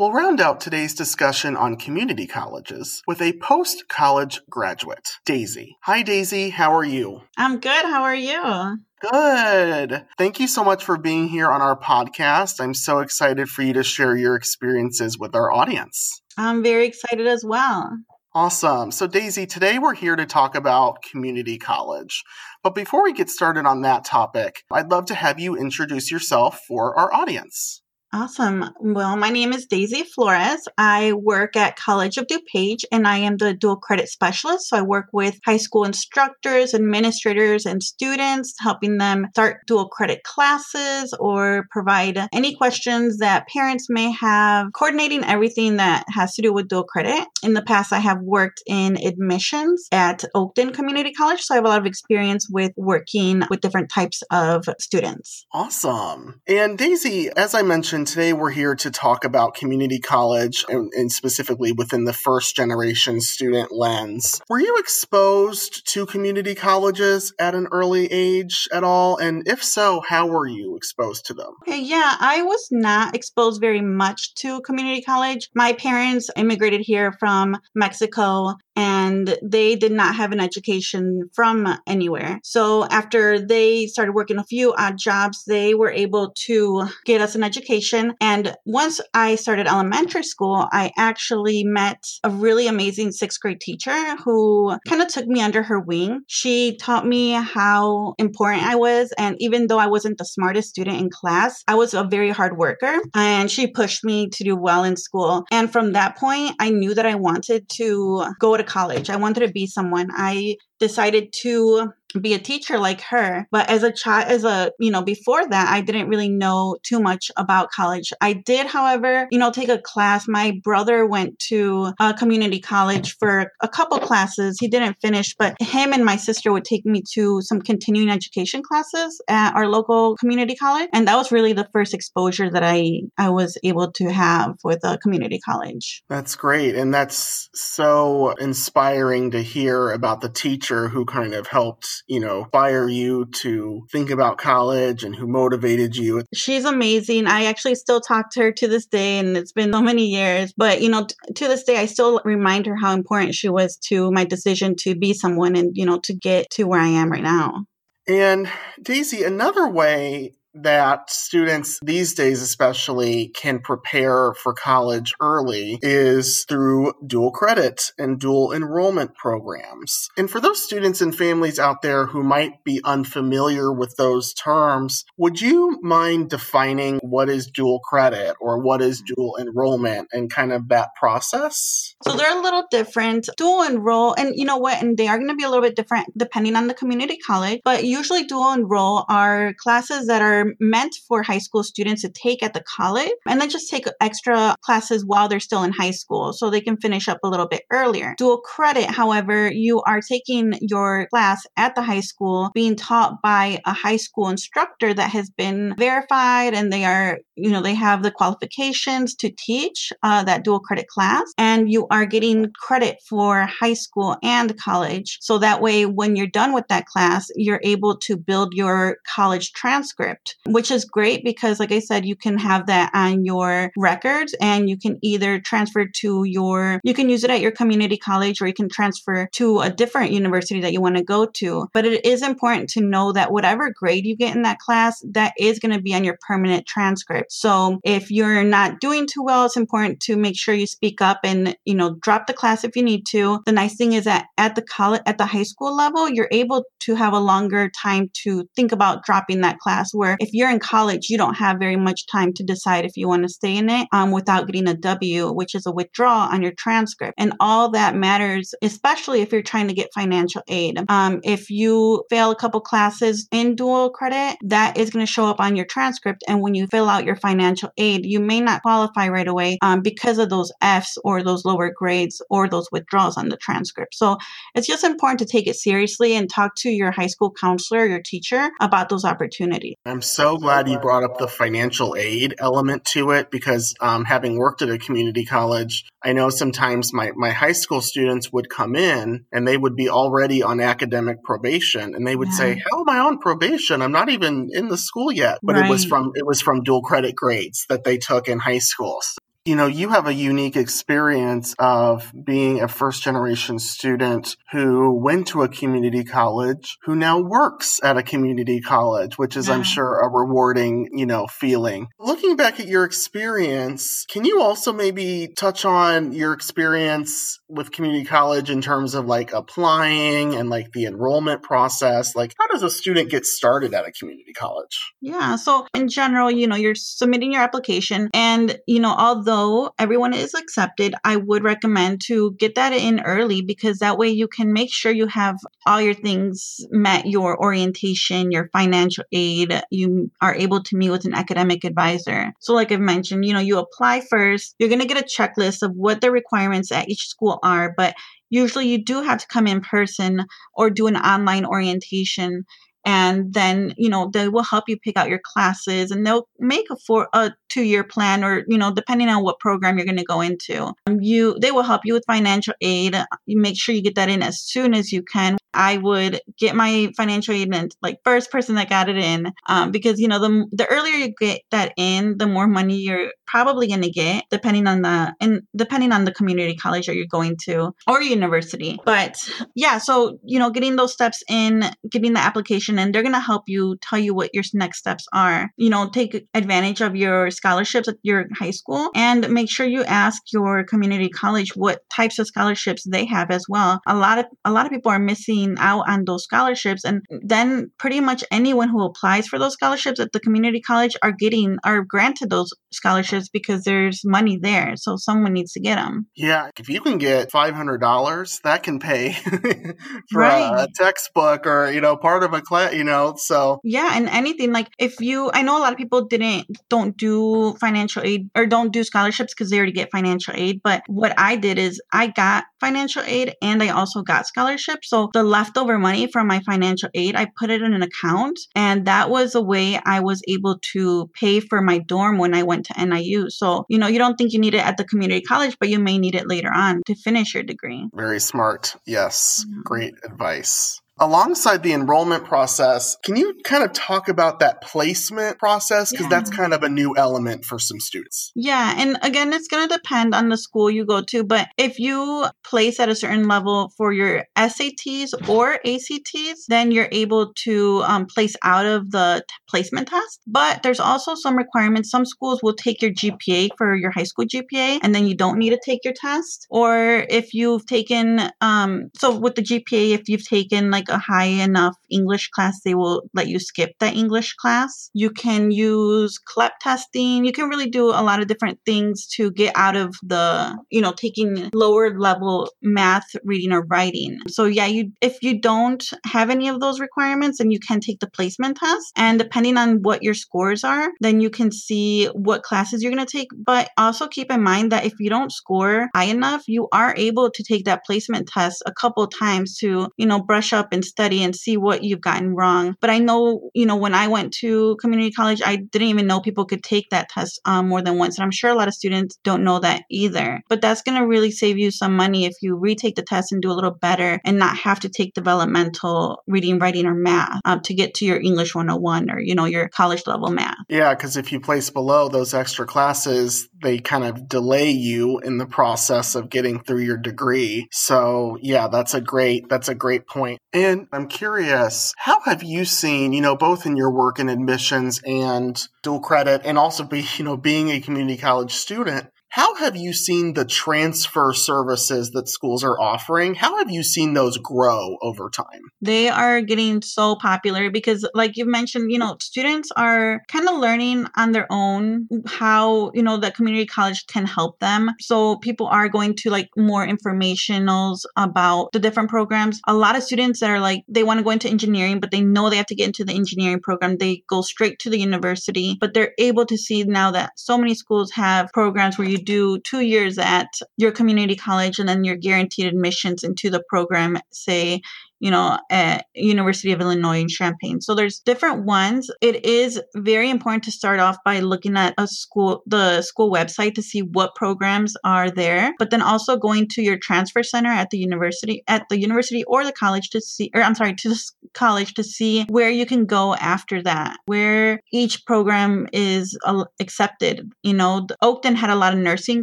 We'll round out today's discussion on community colleges with a post college graduate, Daisy. Hi, Daisy. How are you? I'm good. How are you? Good. Thank you so much for being here on our podcast. I'm so excited for you to share your experiences with our audience. I'm very excited as well. Awesome. So, Daisy, today we're here to talk about community college. But before we get started on that topic, I'd love to have you introduce yourself for our audience. Awesome. Well, my name is Daisy Flores. I work at College of DuPage and I am the dual credit specialist. So I work with high school instructors, administrators, and students, helping them start dual credit classes or provide any questions that parents may have, coordinating everything that has to do with dual credit. In the past, I have worked in admissions at Oakton Community College. So I have a lot of experience with working with different types of students. Awesome. And Daisy, as I mentioned, and today we're here to talk about community college and, and, specifically within the first generation student lens. Were you exposed to community colleges at an early age at all? And if so, how were you exposed to them? Okay, yeah, I was not exposed very much to community college. My parents immigrated here from Mexico and they did not have an education from anywhere. So after they started working a few odd jobs, they were able to get us an education. And once I started elementary school, I actually met a really amazing sixth grade teacher who kind of took me under her wing. She taught me how important I was. And even though I wasn't the smartest student in class, I was a very hard worker and she pushed me to do well in school. And from that point, I knew that I wanted to go to college. I wanted to be someone. I decided to be a teacher like her but as a child as a you know before that i didn't really know too much about college. I did however you know take a class. My brother went to a community college for a couple classes. He didn't finish but him and my sister would take me to some continuing education classes at our local community college and that was really the first exposure that i i was able to have with a community college. That's great and that's so inspiring to hear about the teacher who kind of helped you know, inspire you to think about college and who motivated you? She's amazing. I actually still talk to her to this day, and it's been so many years. But, you know, t- to this day, I still remind her how important she was to my decision to be someone and, you know, to get to where I am right now. And Daisy, another way that students these days especially can prepare for college early is through dual credit and dual enrollment programs. And for those students and families out there who might be unfamiliar with those terms, would you mind defining what is dual credit or what is dual enrollment and kind of that process? So they're a little different. Dual enroll, and you know what, and they are going to be a little bit different depending on the community college, but usually dual enroll are classes that are meant for high school students to take at the college and then just take extra classes while they're still in high school so they can finish up a little bit earlier. Dual credit, however, you are taking your class at the high school being taught by a high school instructor that has been verified and they are, you know, they have the qualifications to teach uh, that dual credit class and you are getting credit for high school and college. So that way, when you're done with that class, you're able to build your college transcript which is great because, like I said, you can have that on your records and you can either transfer to your, you can use it at your community college or you can transfer to a different university that you want to go to. But it is important to know that whatever grade you get in that class, that is going to be on your permanent transcript. So if you're not doing too well, it's important to make sure you speak up and, you know, drop the class if you need to. The nice thing is that at the college, at the high school level, you're able to have a longer time to think about dropping that class where if you're in college, you don't have very much time to decide if you want to stay in it um, without getting a W, which is a withdrawal on your transcript. And all that matters, especially if you're trying to get financial aid. Um, if you fail a couple classes in dual credit, that is going to show up on your transcript. And when you fill out your financial aid, you may not qualify right away um, because of those F's or those lower grades or those withdrawals on the transcript. So it's just important to take it seriously and talk to your high school counselor, your teacher about those opportunities. I'm so glad you brought up the financial aid element to it because um, having worked at a community college, I know sometimes my, my high school students would come in and they would be already on academic probation and they would yeah. say, How am I on probation? I'm not even in the school yet. But right. it was from it was from dual credit grades that they took in high school you know, you have a unique experience of being a first generation student who went to a community college, who now works at a community college, which is, yeah. I'm sure, a rewarding, you know, feeling. Looking back at your experience, can you also maybe touch on your experience with community college in terms of like applying and like the enrollment process? Like, how does a student get started at a community college? Yeah. So, in general, you know, you're submitting your application, and, you know, although although everyone is accepted, I would recommend to get that in early because that way you can make sure you have all your things met your orientation, your financial aid. You are able to meet with an academic advisor. So, like I've mentioned, you know, you apply first, you're going to get a checklist of what the requirements at each school are, but usually you do have to come in person or do an online orientation and then you know they will help you pick out your classes and they'll make a four a two year plan or you know depending on what program you're going to go into. Um, you they will help you with financial aid you make sure you get that in as soon as you can. I would get my financial aid and like first person that got it in um, because you know the, the earlier you get that in the more money you're probably going to get depending on the and depending on the community college that you're going to or university. But yeah so you know getting those steps in getting the application and they're going to help you tell you what your next steps are you know take advantage of your scholarships at your high school and make sure you ask your community college what types of scholarships they have as well a lot of a lot of people are missing out on those scholarships and then pretty much anyone who applies for those scholarships at the community college are getting are granted those scholarships because there's money there. So someone needs to get them. Yeah. If you can get $500, that can pay *laughs* for right. a textbook or, you know, part of a class, you know, so. Yeah. And anything like if you, I know a lot of people didn't, don't do financial aid or don't do scholarships because they already get financial aid. But what I did is I got financial aid and I also got scholarships. So the leftover money from my financial aid, I put it in an account. And that was a way I was able to pay for my dorm when I went to NIU. So, you know, you don't think you need it at the community college, but you may need it later on to finish your degree. Very smart. Yes. Mm-hmm. Great advice alongside the enrollment process, can you kind of talk about that placement process? Because yeah. that's kind of a new element for some students. Yeah. And again, it's going to depend on the school you go to. But if you place at a certain level for your SATs or ACTs, then you're able to um, place out of the t- placement test. But there's also some requirements. Some schools will take your GPA for your high school GPA, and then you don't need to take your test. Or if you've taken, um, so with the GPA, if you've taken like a high enough English class, they will let you skip that English class. You can use CLEP testing. You can really do a lot of different things to get out of the, you know, taking lower level math, reading, or writing. So yeah, you if you don't have any of those requirements, then you can take the placement test. And depending on what your scores are, then you can see what classes you're going to take. But also keep in mind that if you don't score high enough, you are able to take that placement test a couple times to, you know, brush up and and study and see what you've gotten wrong. But I know, you know, when I went to community college, I didn't even know people could take that test um, more than once. And I'm sure a lot of students don't know that either. But that's going to really save you some money if you retake the test and do a little better and not have to take developmental reading, writing, or math um, to get to your English 101 or, you know, your college level math. Yeah, because if you place below those extra classes, they kind of delay you in the process of getting through your degree. So yeah, that's a great, that's a great point. And I'm curious, how have you seen, you know, both in your work in admissions and dual credit and also be, you know, being a community college student, How have you seen the transfer services that schools are offering? How have you seen those grow over time? They are getting so popular because, like you've mentioned, you know, students are kind of learning on their own how, you know, that community college can help them. So people are going to like more informationals about the different programs. A lot of students that are like, they want to go into engineering, but they know they have to get into the engineering program. They go straight to the university, but they're able to see now that so many schools have programs where you do two years at your community college and then you're guaranteed admissions into the program, say you know, at University of Illinois in Champaign. So there's different ones. It is very important to start off by looking at a school, the school website to see what programs are there, but then also going to your transfer center at the university, at the university or the college to see, or I'm sorry, to the college to see where you can go after that, where each program is uh, accepted. You know, Oakton had a lot of nursing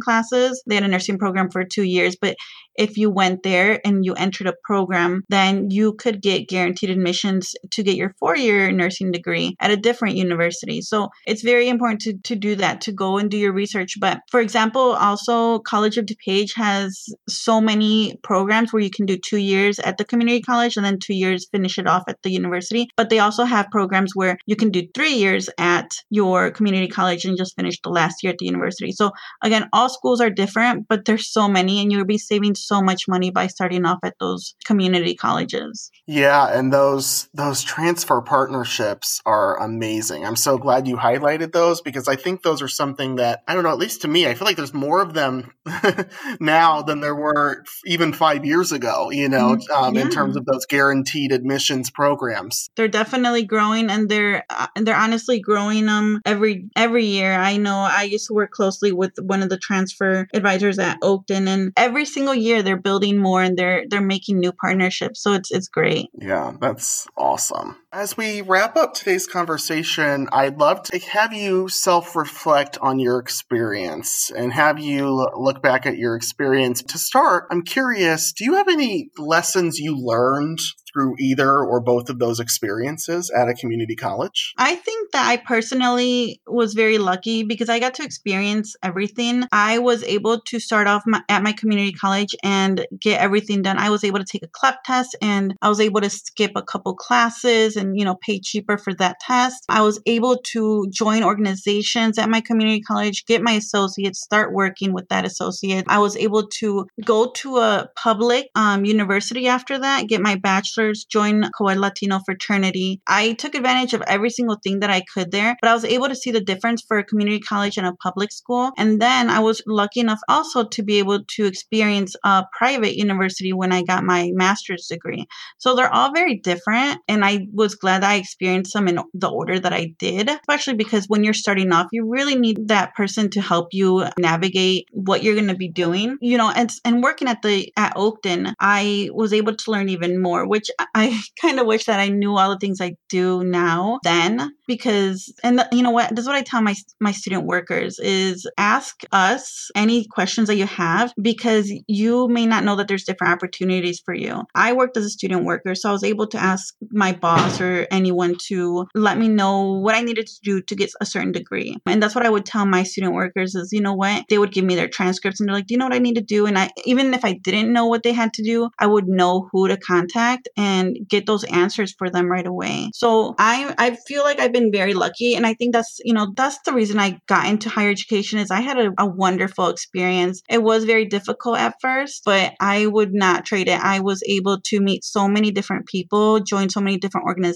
classes. They had a nursing program for two years, but if you went there and you entered a program, then you could get guaranteed admissions to get your four year nursing degree at a different university. So it's very important to, to do that, to go and do your research. But for example, also College of DuPage has so many programs where you can do two years at the community college and then two years finish it off at the university. But they also have programs where you can do three years at your community college and just finish the last year at the university. So again, all schools are different, but there's so many and you'll be saving much money by starting off at those community colleges. Yeah, and those those transfer partnerships are amazing. I'm so glad you highlighted those because I think those are something that I don't know, at least to me, I feel like there's more of them *laughs* now than there were even 5 years ago, you know, mm, um, yeah. in terms of those guaranteed admissions programs. They're definitely growing and they're uh, they're honestly growing them every every year. I know I used to work closely with one of the transfer advisors at Oakton and every single year year they're building more and they're they're making new partnerships. So it's it's great. Yeah, that's awesome. As we wrap up today's conversation, I'd love to have you self-reflect on your experience and have you look back at your experience. To start, I'm curious, do you have any lessons you learned through either or both of those experiences at a community college? I think that I personally was very lucky because I got to experience everything. I was able to start off my, at my community college and get everything done. I was able to take a CLEP test and I was able to skip a couple classes and, you know, pay cheaper for that test. I was able to join organizations at my community college, get my associate, start working with that associate. I was able to go to a public um, university after that, get my bachelor's join Co-ed Latino fraternity. I took advantage of every single thing that I could there, but I was able to see the difference for a community college and a public school. And then I was lucky enough also to be able to experience a private university when I got my master's degree. So they're all very different. And I was glad I experienced them in the order that I did, especially because when you're starting off, you really need that person to help you navigate what you're going to be doing. You know, and, and working at the, at Oakton, I was able to learn even more, which I *laughs* kind of wish that I knew all the things I do now then because and the, you know what this is what I tell my my student workers is ask us any questions that you have because you may not know that there's different opportunities for you. I worked as a student worker so I was able to ask my boss or anyone to let me know what I needed to do to get a certain degree. And that's what I would tell my student workers is you know what they would give me their transcripts and they're like do you know what I need to do and I even if I didn't know what they had to do I would know who to contact and get those answers for them right away. So I I feel like I've been very lucky and I think that's, you know, that's the reason I got into higher education is I had a, a wonderful experience. It was very difficult at first, but I would not trade it. I was able to meet so many different people, join so many different organizations.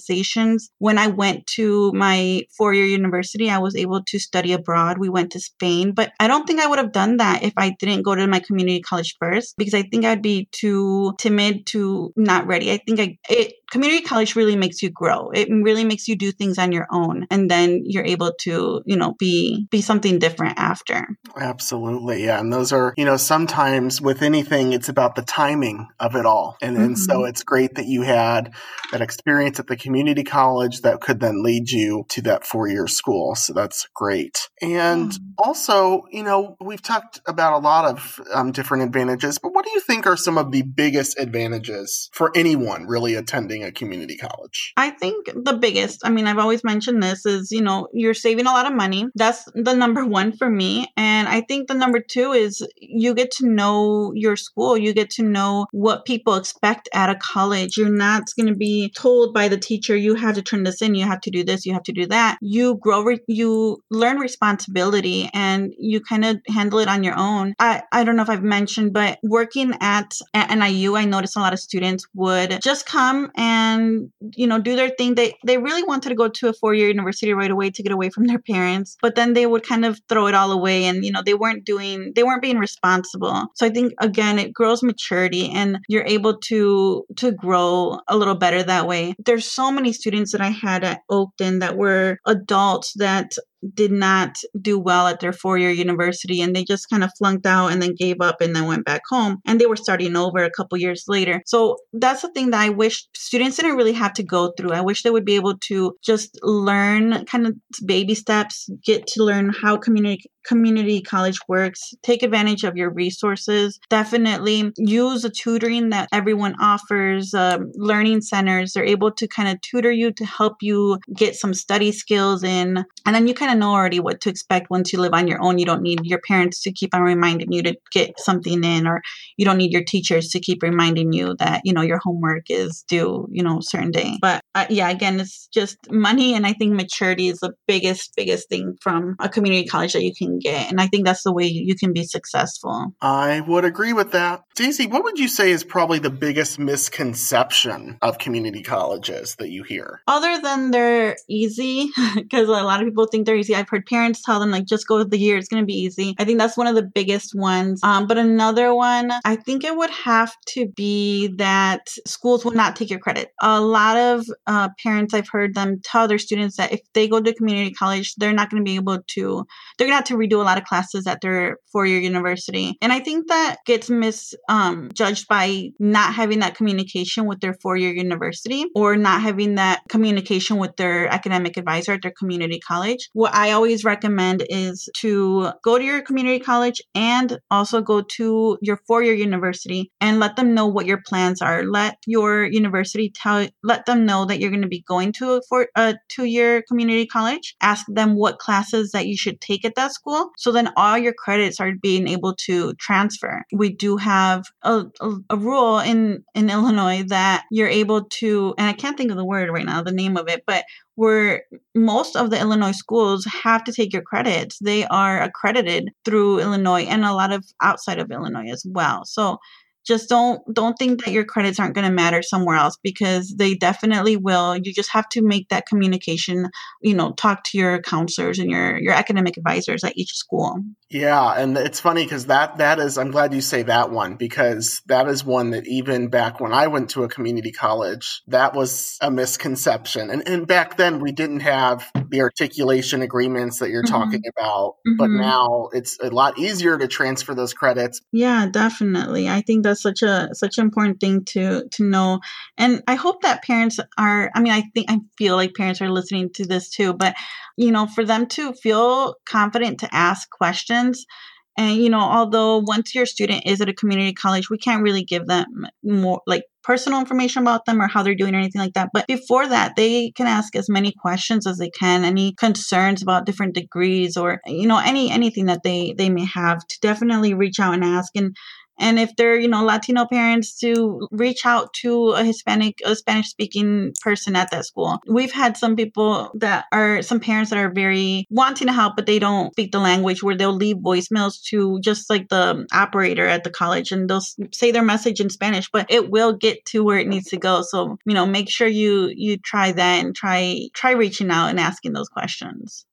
When I went to my four-year university, I was able to study abroad. We went to Spain, but I don't think I would have done that if I didn't go to my community college first because I think I'd be too timid too not ready. I think I it community college really makes you grow. It really makes you do things on your own and then you're able to, you know, be be something different after. Absolutely. Yeah, and those are, you know, sometimes with anything it's about the timing of it all. And mm-hmm. and so it's great that you had that experience at the community college that could then lead you to that four-year school. So that's great. And mm-hmm. also, you know, we've talked about a lot of um, different advantages, but what do you think are some of the biggest advantages for anyone really attending attending a community college? I think the biggest, I mean, I've always mentioned this is, you know, you're saving a lot of money. That's the number *laughs* one for me. And I think the number two is you get to know your school. You get to know what people expect at a college. You're not going to be told by the teacher, you have to turn this in, you have to do this, you have to do that. You grow, re- you learn responsibility and you kind of handle it on your own. I, I don't know if I've mentioned, but working at, at NIU, I noticed a lot of students would just come and, you know, do their thing. They, they really wanted to go to a four year university right away to get away from *laughs* their parents, but then they would kind of throw it all away and, you know, they weren't doing, they weren't being responsible. So I think, again, it grows maturity and you're able to, to grow a little better that way. There's so many students that I had at Oakton that were adults that did not do well at their four year university and they just kind of flunked out and then gave up and then went back home and they were starting over a couple years later. So that's the thing that I wish students didn't really have to go through. I wish they would be able to just learn kind of baby steps, get to learn how community community college works. Take advantage of your resources. Definitely use the tutoring that everyone offers, um, learning centers. They're able to kind of tutor you to help you get some study skills in. And then you kind of know already what to expect once you live on your own. You don't need your parents to keep on reminding you to get something in, or you don't need your teachers to keep reminding you that, you know, your homework is due, you know, certain day. But uh, yeah, again, it's just money. And I think maturity is the biggest, biggest thing from a community college that you can get. And I think that's the way you can be successful. I would agree with that. Daisy, what would you say is probably the biggest misconception of community colleges that you hear? Other than they're easy, *laughs* because a lot of people think they're easy. I've heard parents tell them, like, just go with the year, it's going to be easy. I think that's one of the biggest ones. Um, but another one, I think it would have to be that schools will not take your credit. A lot of uh, parents, I've heard them tell their students that if they go to community college, they're not going to be able to, they're going to have to redo a lot of classes at their four year university. And I think that gets misjudged um, by not having that communication with their four year university or not having that communication with their academic advisor at their community college. What I always recommend is to go to your community college and also go to your four year university and let them know what your plans are. Let your university tell, let them know that you're going to be going to a, four, a two year community college. Ask them what classes that you should take at that school. So then all your credits are being able to transfer. We do have a, a, a rule in, in Illinois that you're able to, and I can't think of the word right now, the name of it, but where most of the Illinois schools have to take your credits. They are accredited through Illinois and a lot of outside of Illinois as well. So just don't don't think that your credits aren't going to matter somewhere else because they definitely will. You just have to make that communication you know talk to your counselors and your your academic advisors at each school. Yeah and it's funny because that that is i'm glad you say that one because that is one that even back when i went to a community college that was a misconception. And, and back then we didn't have the articulation agreements that you're mm-hmm. talking about mm-hmm. but now it's a lot easier to transfer those credits. Yeah definitely. I think that that's such a such an important thing to to know. And i hope that parents are i mean i think i feel like parents are listening to this too but you know for them to feel confident to ask questions. And you know although once your student is at a community college we can't really give them more like personal information about them or how they're doing or anything like that. But before that they can ask as many questions as they can any concerns about different degrees or you know any anything that they they may have to definitely reach out and ask. And and if they're you know latino parents to reach out to a hispanic a spanish speaking person at that school. We've had some people that are some parents that are very wanting to help but they don't speak the language where they'll leave voicemails to just like the operator at the college and they'll say their message in spanish but it will get to where it needs to go. So you know make sure you you try that and try try reaching out and asking those questions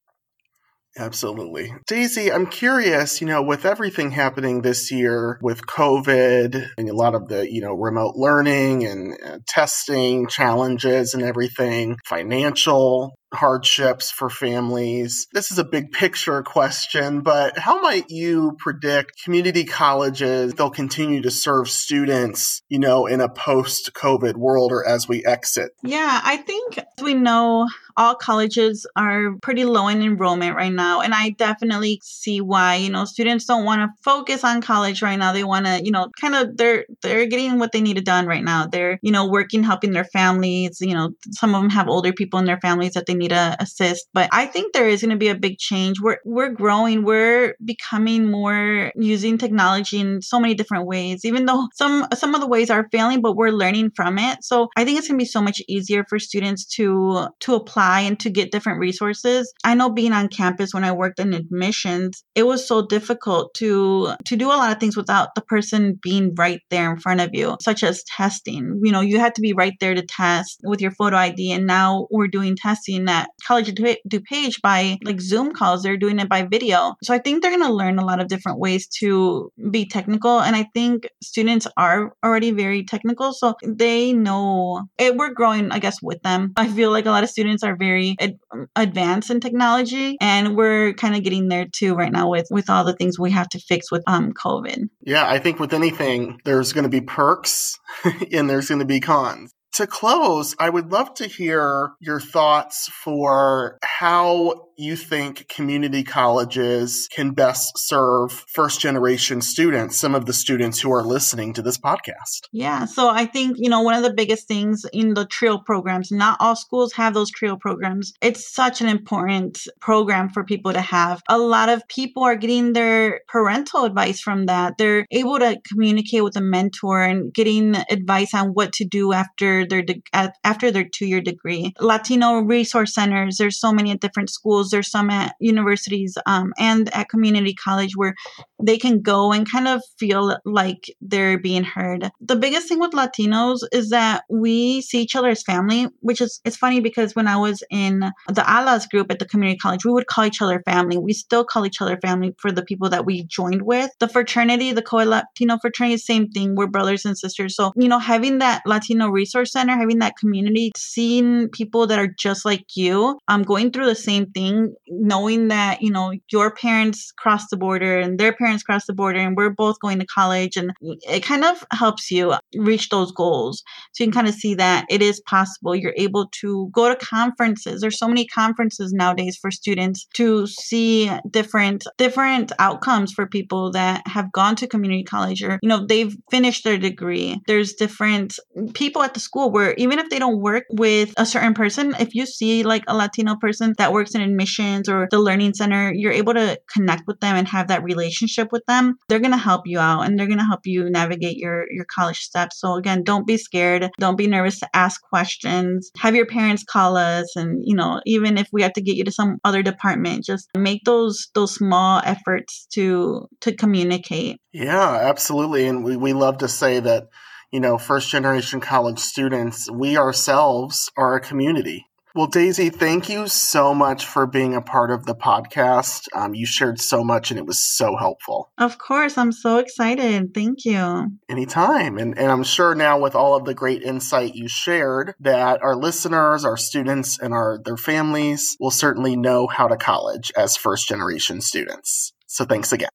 Absolutely. Daisy, I'm curious, you know, with everything happening this year with COVID and a lot of the, you know, remote learning and uh, testing challenges and everything, financial, hardships for families. This is a big picture question, but how might you predict community colleges they'll continue to serve students, you know, in a post-COVID world or as we exit? Yeah, I think we know all colleges are pretty low in enrollment right now. And I definitely see why, you know, students don't want to focus on college right now. They want to, you know, kind of they're they're getting what they need done right now. They're, you know, working, helping their families. You know, some of them have older people in their families that they need to assist. But I think there is going to be a big change. We're we're growing. We're becoming more using technology in so many different ways. Even though some some of the ways are failing, but we're learning from it. So I think it's going to be so much easier for students to to apply apply and to get different resources. I know being on campus when I worked in admissions, it was so difficult to to do a lot of things without the person being right there in front of you, such as testing. You know, you had to be right there to test with your photo ID, and now we're doing testing at College DuPage by like Zoom calls. They're doing it by video. So I think they're going to learn a lot of different ways to be technical, and I think students are already very technical, so they know it. We're growing, I guess, with them. I feel like a lot of students are very ad- advanced in technology, and we're kind of getting there too right now with with all the things we have to fix with um COVID. Yeah, I think with anything, there's going to be perks *laughs* and there's going to be cons to close, I would love to hear your thoughts for how you think community colleges can best serve first generation students, some of the students who are listening to this podcast. Yeah, so I think, you know, one of the biggest things in the TRIO programs, not all schools have those TRIO programs. It's such an important program for people to have. A lot of people are getting their parental advice from that. They're able to communicate with a mentor and getting advice on what to do after their de- after their two year degree. Latino resource centers. There's so many at different schools. There's some at universities um, and at community college where they can go and kind of feel like they're being heard. The biggest thing with Latinos is that we see each other as family, which is it's funny because when I was in the ALAS group at the community college, we would call each other family. We still call each other family for the people that we joined with. The fraternity, the co Latino fraternity, same thing. We're brothers and sisters. So, you know, having that Latino resource center, having that community, seeing people that are just like you, um, going through the same thing, knowing that, you know, your parents crossed the border and their parents parents cross the border and we're both going to college and it kind of helps you reach those goals. So you can kind of see that it is possible. You're able to go to conferences. There's so many conferences nowadays for students to see different different outcomes for people that have gone to community college or you know they've finished their degree. There's different people at the school where even if they don't work with a certain person if you see like a latino person that works in admissions or the learning center you're able to connect with them and have that relationship with them, they're going to help you out and they're going to help you navigate your your college steps. So again, don't be scared. Don't be nervous to ask questions. Have your parents call us and, you know, even if we have to get you to some other department, just make those those small efforts to to communicate. Yeah, absolutely. And we, we love to say that you know, first generation college students, we ourselves are a community. Well, Daisy, thank you so much for being a part of the podcast. Um, you shared so much and it was so helpful. Of course. I'm so excited. Thank you. Anytime. And, and I'm sure now with all of the great insight you shared that our listeners, our students, and our their families will certainly know how to college as first generation students. So thanks again.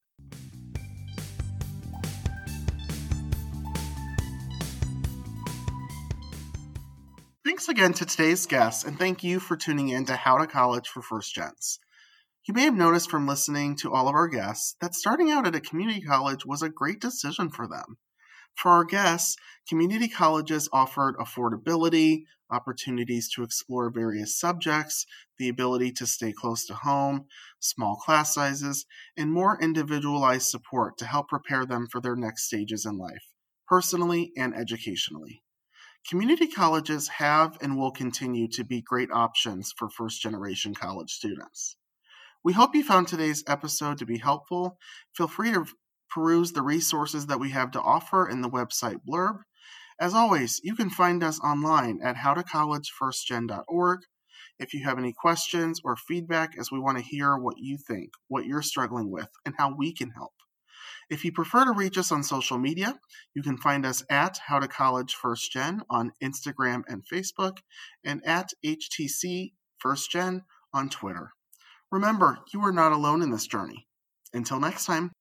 Thanks again to today's guests, and thank you for tuning in to How to College for First Gens. You may have noticed from listening to all of our guests that starting out at a community college was a great decision for them. For our guests, community colleges offered affordability, opportunities to explore various subjects, the ability to stay close to home, small class sizes, and more individualized support to help prepare them for their next stages in life, personally and educationally. Community colleges have and will continue to be great options for first generation college students. We hope you found today's episode to be helpful. Feel free to peruse the resources that we have to offer in the website blurb. As always, you can find us online at howtocollegefirstgen.org. If you have any questions or feedback, as we want to hear what you think, what you're struggling with, and how we can help. If you prefer to reach us on social media, you can find us at How to College First Gen on Instagram and Facebook, and at HTC FirstGen on Twitter. Remember, you are not alone in this journey. Until next time.